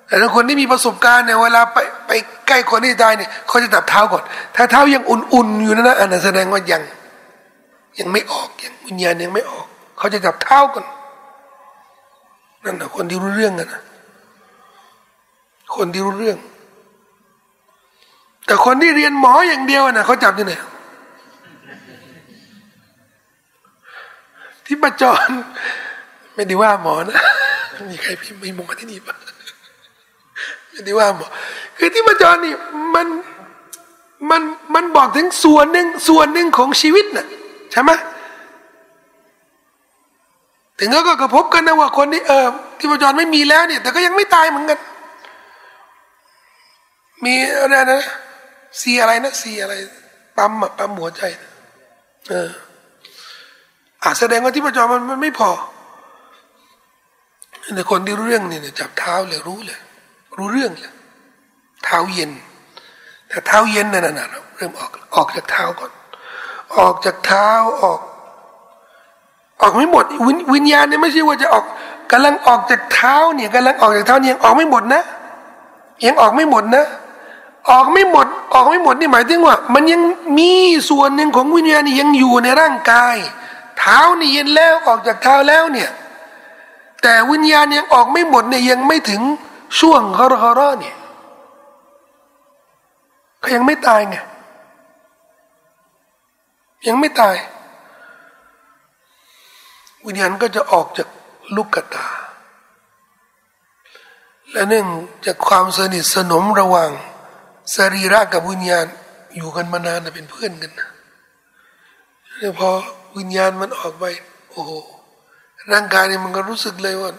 S1: แต่ถ้าคนที่มีประสบการณ์เนี่ยเวลาไปไปใกล้คนที่ตายเนี่ยเขาจะจับเท้าก่อน ถ้าเท้ายังอุ่นๆอยู่นะนะอันนั้นแสดงว่ายัง ยังไม่ออกยังวิญญาณยังไม่ออก เขาจะจับเท้าก่อนนั่นแหะคนที่รู้เรื่องนนะ คนที่รู้เรื่อง แต่คนที่เรียนหมออย่างเดียวนะเขาจับที่ไหน ที่ประจร ไม่ได้ว่าหมอนะ มีใครพิมพ์ไม่มองที่นี่ปะไม่ได้ว่าหมอคือที่ประจรนี่มันมันมันบอกถึงส่วนหนึ่งส่วนหนึ่งของชีวิตนะ่ะใช่ไหมถึงแล้วก็กระพบกันนะว่าคนที่เออที่ประจรไม่มีแล้วเนี่ย แต่ก็ยังไม่ตายเหมือนกัน มีอะไรนะซีอะไรนะซีอะไรปั๊มอะปั๊มหัวใจ เออ อาแสดงว่าที่ประจรมันมันไม่พอแต่คนที่รู้เรื่องเนี่ยจับเท้าเลยรู้เลย รู้เรื่องเลยเท้าเย็นแต่เท้าเย็นนั่นน่ะเริ่มออกออกจากเท้าก่อน ออกจากเท้าออก ออกไม่หมดววิญญาณเนี่ยไม่ใช่ว่าจะออกกำลังออกจากเท้าเนี่ยกำลังออกจากเท้าเนี่ยยังออกไม่หมดนะ ยังออกไม่หมดนะออกไม่หมด ออกไม่หมดนี่หมายถึงว่า มันยังมีส่วนหนึ่งของวิญญาณยังอยู่ในร่างกาย เท้านี่เย็นแล้วออกจากเท้าแล้วเนี่ย แต่วิญญาณยังออกไม่หมดเนี่ยยังไม่ถึงช่วงฮารฮาระเนี่ยเขายังไม่ตายไงยังไม่ตาย วิญญาณก็จะออกจากลูกกตา และเนื่องจากความสนิทสนมระหว่างสรีระกับวิญญาณอยู่กันมานานเป็นเพื่อนกันนะพอ วิญญาณมันออกไป โอ้โหร่างกายเนี่ยมันก็รู้สึกเลยว่า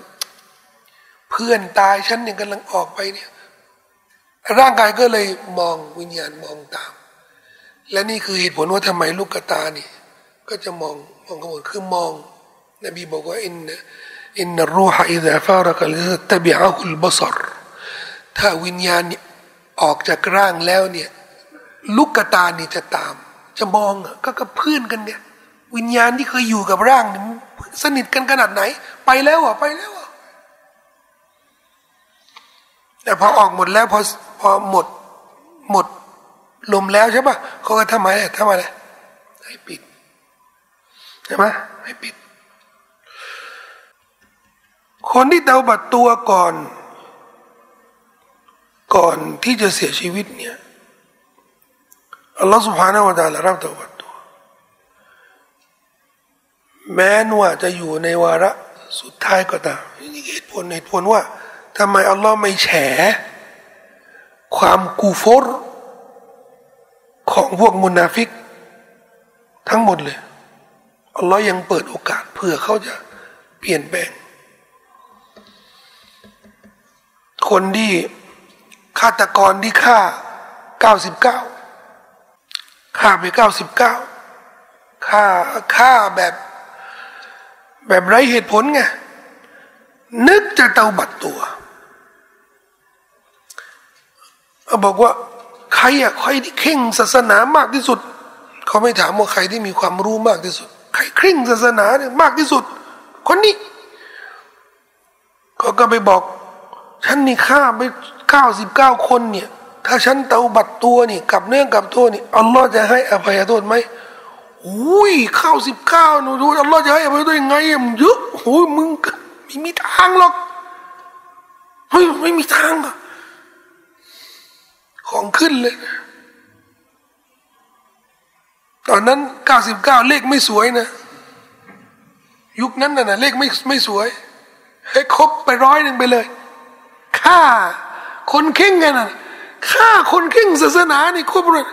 S1: เพื่อนตายฉันเนี่ยกำลังออกไปเนี่ย ร่างกายก็เลยมองวิญญาณมองตาม และนี่คือเหตุผลว่าทำไมลูกตานี่ ก็จะมองมองขบวนคือมอง นบีบอกว่าอินอินนรูฮะอิดะฟารักลิตบิอาคุลบศรถ้าวิญญาณออกจากร่างแล้วเนี่ย ลูกตานี่จะตาม จะมองก็กับเพื่อนกันเนี่ย วิญญาณที่เคยอยู่กับร่างสนิทกันขนาดไหน ไปแล้วอะไปแล้วอะแต่พอออกหมดแล้วพอพอหมดหมดลมแล้วใช่ปะเขาก็ทำอะไรทำไอะไรให้ปิดใช่ไหมให้ปิด คนที่เตาบัดตัวก่อน ก่อนที่จะเสียชีวิตเนี่ยอัลลอฮฺสุบฮานาวะตาลารับเตาบัด แม้นว่าจะอยู่ในวาระสุดท้ายก็ตามนี่เหตุผลเหตุผลว่าทำไมอัลลอฮ์ไม่แฉ ความกูฟรของพวกมุนาฟิก ทั้งหมดเลยอัลลอฮ์ยังเปิดโอกาสเพื่อเขาจะเปลี่ยนแปลง คนที่ฆาตกรที่ฆ่า 99ฆ่าไป 99ฆ่าฆ่าแบบ แบบไรเหตุผลไง นึกจะเตาบัดตัวบอกว่า ใครอะใครที่เข่งศาสนามากที่สุด เขาไม่ถามว่าใครที่มีความรู้มากที่สุด ใครเคร่งศาสนาเนี่ยมากที่สุด คนนี้เขาก็ไปบอก ฉันนี่ฆ่าไปเก้าสิบเก้าคนเนี่ย ถ้าฉันเตาบัดตัวนี่กับเนื่องกับตัวนี่อัลลอฮ์จะให้อภัยโทษไหม อุ้ยข้าวสิบข้าวหนูดูอัลลอฮ์จะให้อภัยได้ยังไงมันเยอะโอ้ยมึงไม่มีทางหรอกเฮ้ยไม่มีทางอะของขึ้นเลย ตอนนั้นเก้าสิบเก้าเลขไม่สวยนะ ยุคนั้นน่ะเลขไม่ไม่สวย ให้ครบไปร้อยหนึ่งไปเลยฆ่าคนเข่งกันน่ะฆ่าคนเข่งศาสนานี่ครบเลย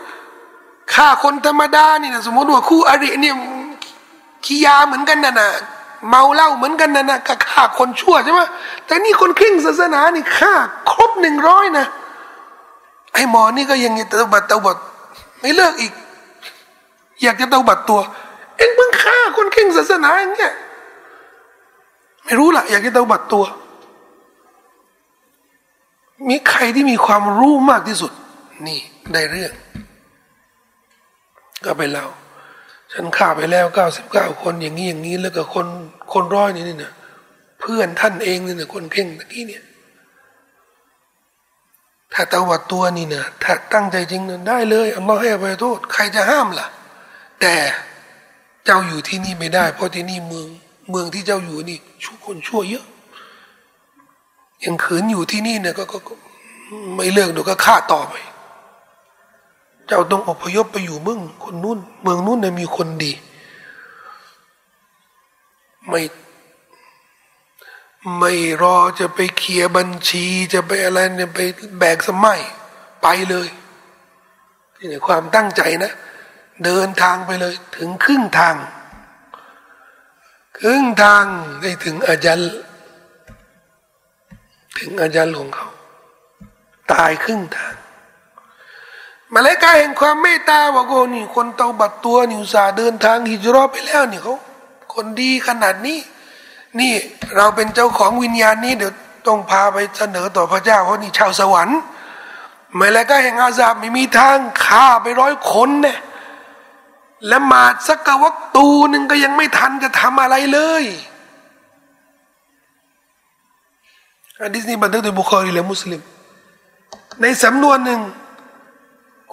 S1: ฆ่าคนธรรมดานี่นะสมมติว่าคู่อริเนี่ยขี้ยาเหมือนกันนะนะเมาเหล้าเหมือนกันนะนะก็ฆ่าคนชั่วใช่ไหมแต่นี่คนครึ่งศาสนานี่ฆ่าครบหนึ่งร้อยนะไอ้หมอนี่ก็ยังจะตบัดตบัดไม่เลิกอีก อยากจะตบัดตัว เอ็งเพิ่งฆ่าคนครึ่งศาสนาอย่างเงี้ยไม่รู้ล่ะอยากจะตบัดตัว มีใครที่มีความรู้มากที่สุด นี่ได้เรื่อง ก็ไปเล่าฉันฆ่าไปแล้วเก้าสิบเก้าคนอย่างนี้อย่างนี้แล้วก็คนคนร้อยนี่นี่นะเพื่อนท่านเองนี่นะคนเข่งตะกี้เนี่ย ถ้าตวัดตัวนี่นะถ้าตั้งใจจริงนะได้เลยอัลลอฮ์ให้อภัยโทษ ใครจะห้ามล่ะ แต่เจ้าอยู่ที่นี่ไม่ได้ เพราะที่นี่เมืองเมืองที่เจ้าอยู่นี่ชั่วคนชั่วเยอะยังขืนอยู่ที่นี่เนี่ยก็ก็ไม่เลิกเดี๋ยวก็ฆ่าต่อไป เจ้าต้องอพยพไปอยู่เมืองคนนู้นเมืองนู้นเนี่ยมีคนดี ไม่ไม่รอจะไปเคลียร์บัญชีจะไปอะไรเนี่ยไปแบกสมัยไปเลยนี่ความตั้งใจนะ เดินทางไปเลย ถึงครึ่งทาง ครึ่งทางได้ถึงอาจารย์ถึงอาจารย์ของเขา ตายครึ่งทาง มาเลกาแห่งความเมตตาบอกโอ้นี่คนเตาบัดตัวนิวซาเดินทางฮิจรอไปแล้วนี่เขาคนดีขนาดนี้ นี่เราเป็นเจ้าของวิญญาณนี้เดี๋ยวต้องพาไปเสนอต่อพระเจ้าเพราะนี่ชาวสวรรค์มาเลกาแห่งอาซาบไม่มีทางฆ่าไปร้อยคนเนี่ยละหมาดสักกวักตูหนึ่งก็ยังไม่ทันจะทำอะไรเลยอันนี้บันทึกโดยบุคคลีและมุสลิม ในสำนวนหนึ่ง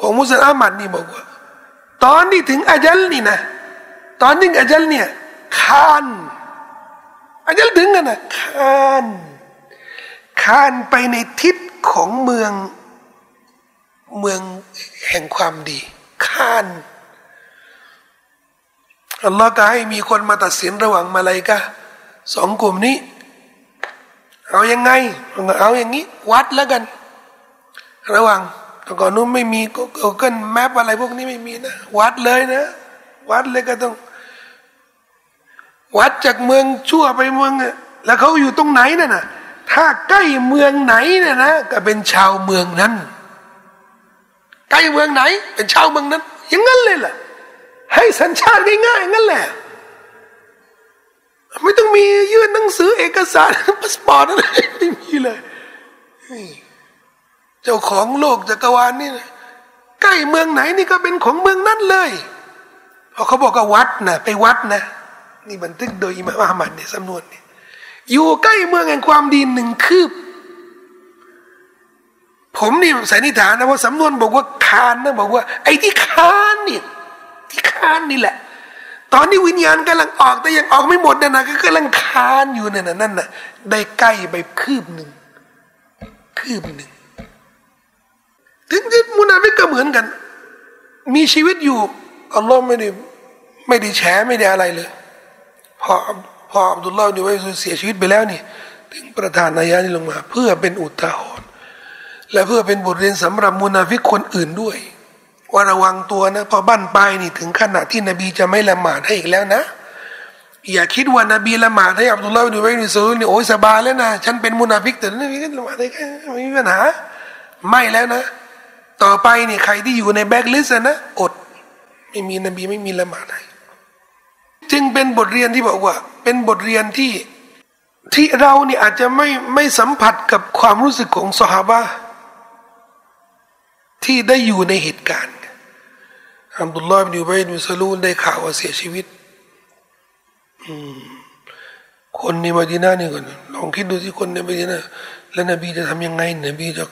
S1: ของมุสลิมอามัดนี่บอกว่า ตอนที่ถึงอาจัลนี่นะ ตอนที่อาจัลเนี่ยคานอาจัลถึงกันนะคานคานไปในทิศของเมืองเมืองแห่งความดีคานอัลลอฮ์ก็ให้มีคนมาตัดสินระหว่างมาลายกะสองกลุ่มนี้ เอายังไง เอาอย่างนี้ วัดแล้วกัน ระหว่าง แต่ก่อนนู้นไม่มีก็เกิลแมปอะไรพวกนี้ไม่มีนะ วัดเลยนะ วัดเลยก็ต้อง วัดจากเมืองชั่วไปเมืองแล้วเขาอยู่ตรงไหนน่ะนะถ้าใกล้เมืองไหนเนี่ยนะก็เป็นชาวเมืองนั้น ใกล้เมืองไหน เป็นชาวเมืองนั้น อย่างนั้นเลยล่ะ ให้สัญชาติง่ายๆงั้นแหละไม่ต้องมียื่นหนังสือเอกสารพาสปอร์ตอะไรไม่มีเลย เจ้าของโลกจักรวาลนี่ใกล้เมืองไหนนี่ก็เป็นของเมืองนั้นเลยพอเขาบอกว่าวัดนะไปวัดนะ นี่บันทึกโดยอิมามอะหมัดในสำนวนเนี่ยอยู่ใกล้เมืองแห่งความดีหนึ่งคืบ ผมนี่สันนิษฐานนะว่าสำนวนบอกว่าคลานนะบอกว่า ไอ้ที่คลานนี่ที่คลานนี่แหละ ตอนนี้วิญญาณกำลังออกแต่ยังออกไม่หมดนะนะก็กำลังคานอยู่นั่นนะนั่นน่ะได้ใกล้ไปคืบหนึ่งคืบหนึ่ง ถึงจะมุนาฟิกก็เหมือนกัน มีชีวิตอยู่อัลลอฮ์ไม่ได้ไม่ได้แฉไม่ได้อะไรเลยพอพออับดุลลาห์นี่ไว้เสียชีวิตไปแล้วนี่ ถึงประธานนายานี่ลงมา เพื่อเป็นอุทาหรณ์และเพื่อเป็นบทเรียนสำหรับมุนาฟิกคนอื่นด้วย ว่าระวังตัวนะพอบั้นปลายนี่ถึงขนาดที่นบีจะไม่ละหมาดให้อีกแล้วนะ อย่าคิดว่านบีละหมาดให้อับดุลลาห์ดูไว้ในซูนี่โอ้ยสบายแล้วนะฉันเป็นมุนาฟิกแต่นบีก็ละหมาดได้แค่ไม่มีปัญหาไม่แล้วนะ ต่อไปนี่ใครที่อยู่ในแบ็กลิสต์นะอด ไม่มีนบีไม่มีละหมาดให้จึงเป็นบทเรียนที่บอกว่า เป็นบทเรียนที่ที่เราเนี่ยอาจจะไม่ไม่สัมผัสกับความรู้สึกของสหาที่ได้อยู่ในเหตุการณ์อับดุลลอฮ์บินยูบัยบินซาลูนได้ข่าวว่าเสียชีวิตคนในมาดีนาเนี่ยก่อนลองคิดดูที่คนในมาดีนาแล้วนบีจะทำยังไงนบีจะ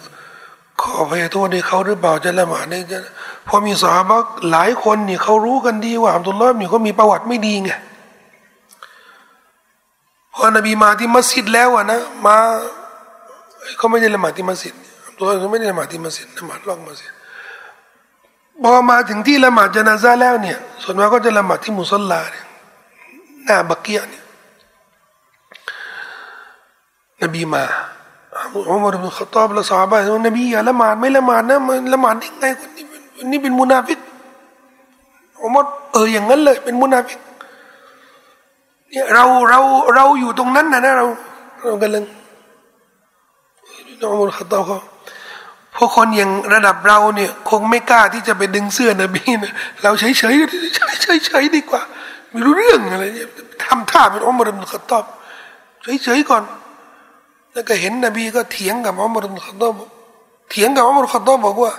S1: ขอพยโทษให้เขาหรือเปล่าจะละหมาดได้จะพอมีสาบะหลายคนนี่เขารู้กันดีว่าอับดุลลอฮ์นี่เขามีประวัติไม่ดีไงพอนบีมาที่มัสยิดแล้วอะนะมาเขาไม่ได้ละหมาดที่มัสยิดอับดุลลอฮ์เขาไม่ได้ละหมาดที่มัสยิดละหมาดล่องมัสยิดพอมาถึงที่ละหมาดจนาซาแล้วเนี่ย ส่วนมากก็จะละหมาดที่มุสลาเนี่ยหน้าบักเกียเนี่ยนบีมา อุมารบินขตอบและสาบะนบีอย่าละหมาดไม่ละหมาดนะมันละหมาดได้ไงคนนี้คนนี้เป็นมุนาฟิกอุมารเอออย่างนั้นเลย เป็นมุนาฟิกเนี่ยเราเราเราอยู่ตรงนั้นนะนะเราเรากำลังอุมารขตอบเขาพราะคนอย่างระดับเราเนี่ย คงไม่กล้าที่จะไปดึงเสื้อนบีนะเราเฉยเฉยเฉยเฉยเฉยดีกว่า ไม่รู้เรื่องอะไรเนี่ยทำท่าเป็นอุมารบินขตอบเฉยเฉยก่อน แล้วก็เห็นนบีก็เถียงกับอุมรบินขตอบเถียงกับอุมารขตอบบอกว่า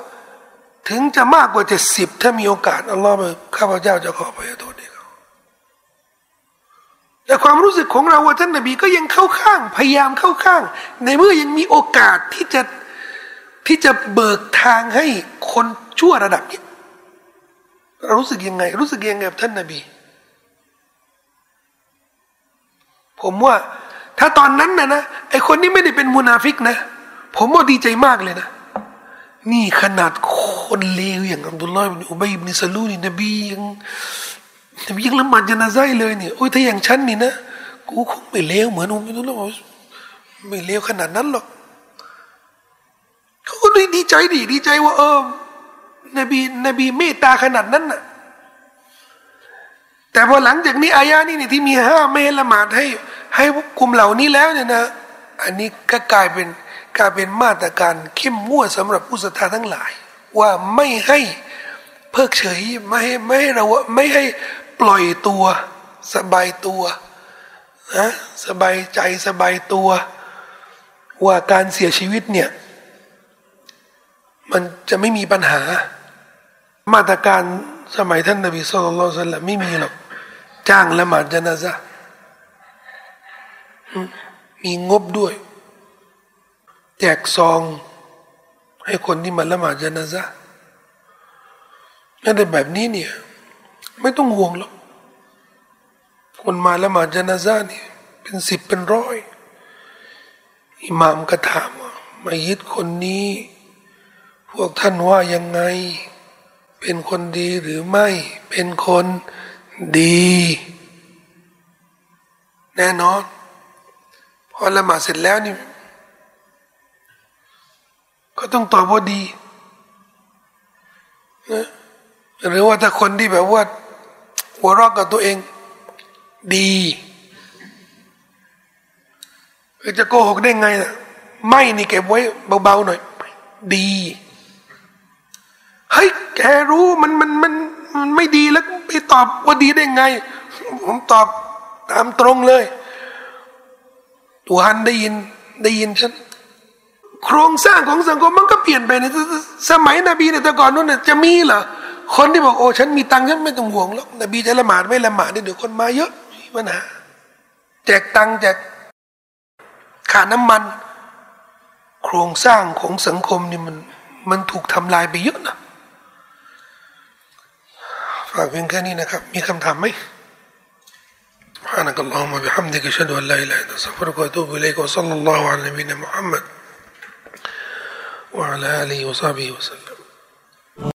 S1: ถึงจะมากกว่าเจ็ดสิบถ้ามีโอกาสอัลลอฮ์ข้าพเจ้าจะขอพยโทษให้เขาแต่ความรู้สึกของเราว่าท่านนบีก็ยังเข้าข้าง พยายามเข้าข้าง ในเมื่อยังมีโอกาสที่จะที่จะเบิกทางให้คนชั่วระดับนี้เรารู้สึกยังไง รู้สึกยังไงกับท่านนบี ผมว่า ถ้าตอนนั้นนะนะไอคนนี้ไม่ได้เป็นมุนาฟิกนะ ผมว่าดีใจมากเลยนะ นี่ขนาดคนเลวอย่างอับดุลลอฮ์บินอุบัยบินซาลูนี่นบียังนบียังละหมาดจนาไซเลยเนี่ยโอ้ยถ้าอย่างฉันนี่นะกูคงไม่เลวเหมือนอุบัยดุลลอฮ์ไม่เลวขนาดนั้นหรอกเขาก็ดีใจดีดีใจว่าเออนบีนบีเมตตาขนาดนั้นน่ะแต่พอหลังจากนี้อายานี่นี่ที่มีห้าเมละหมาดให้ ให้กลุ่มเหล่านี้แล้วเนี่ยนะ อันนี้ก็กลายเป็นกลายเป็นมาตรการเข้มงวดสำหรับผู้ศรัทธาทั้งหลาย ว่าไม่ให้เพิกเฉยไม่ให้ไม่ให้เราไม่ให้ปล่อยตัว สบายตัวนะสบายใจสบายตัว ว่าการเสียชีวิตเนี่ย มันจะไม่มีปัญหา มาตรการสมัยท่านนบีสุลต่านไม่มีหรอกจ้างละหมาดจนาซะ มีงบด้วย แจกซอง ให้คนที่มาละหมาดจนาซะนั่นแต่แบบนี้เนี่ย ไม่ต้องห่วงหรอกคนมาละหมาดจนาซะนี่เป็นสิบเป็นร้อยอิหมามก็ถามว่ามายิดคนนี้ พวกท่านว่ายังไง เป็นคนดีหรือไม่ เป็นคนดี แน่นอน พอละหมาดเสร็จแล้วนี่ ก็ต้องตอบว่าดีนะหรือว่าถ้าคนที่แบบว่าหัวเราะกับตัวเอง ดีจะโกหกได้ไงนะไม่นี่เก็บไว้เบาๆหน่อย ดีเฮ้ยแกรู้มันมันมันมันไม่ดีแล้วไปตอบว่าดีได้ไง ผมตอบตามตรงเลย ตัวฮันได้ยินได้ยินฉันโครงสร้างของสังคมมันก็เปลี่ยนไปในสมัยนบีในแต่ก่อนนู้นจะมีเหรอคนที่บอกโอ้ฉันมีตังค์ฉันไม่ต้องห่วงหรอกนบีจะละหมาดไม่ละหมาดเดี๋ยวคนมาเยอะมีปัญหาแจกตังค์แจกขาน้ำมัน โครงสร้างของสังคมนี่มันมันถูกทำลายไปเยอะนะฝากเพียงแค่นี้นะครับ มีคำถามไหม سبحانك اللهم وبحمدك أشهد أن لا إله إلا أنت أستغفرك وأتوب إليك وصلى الله على نبينا محمد وعلى آله وصحبه وسلم.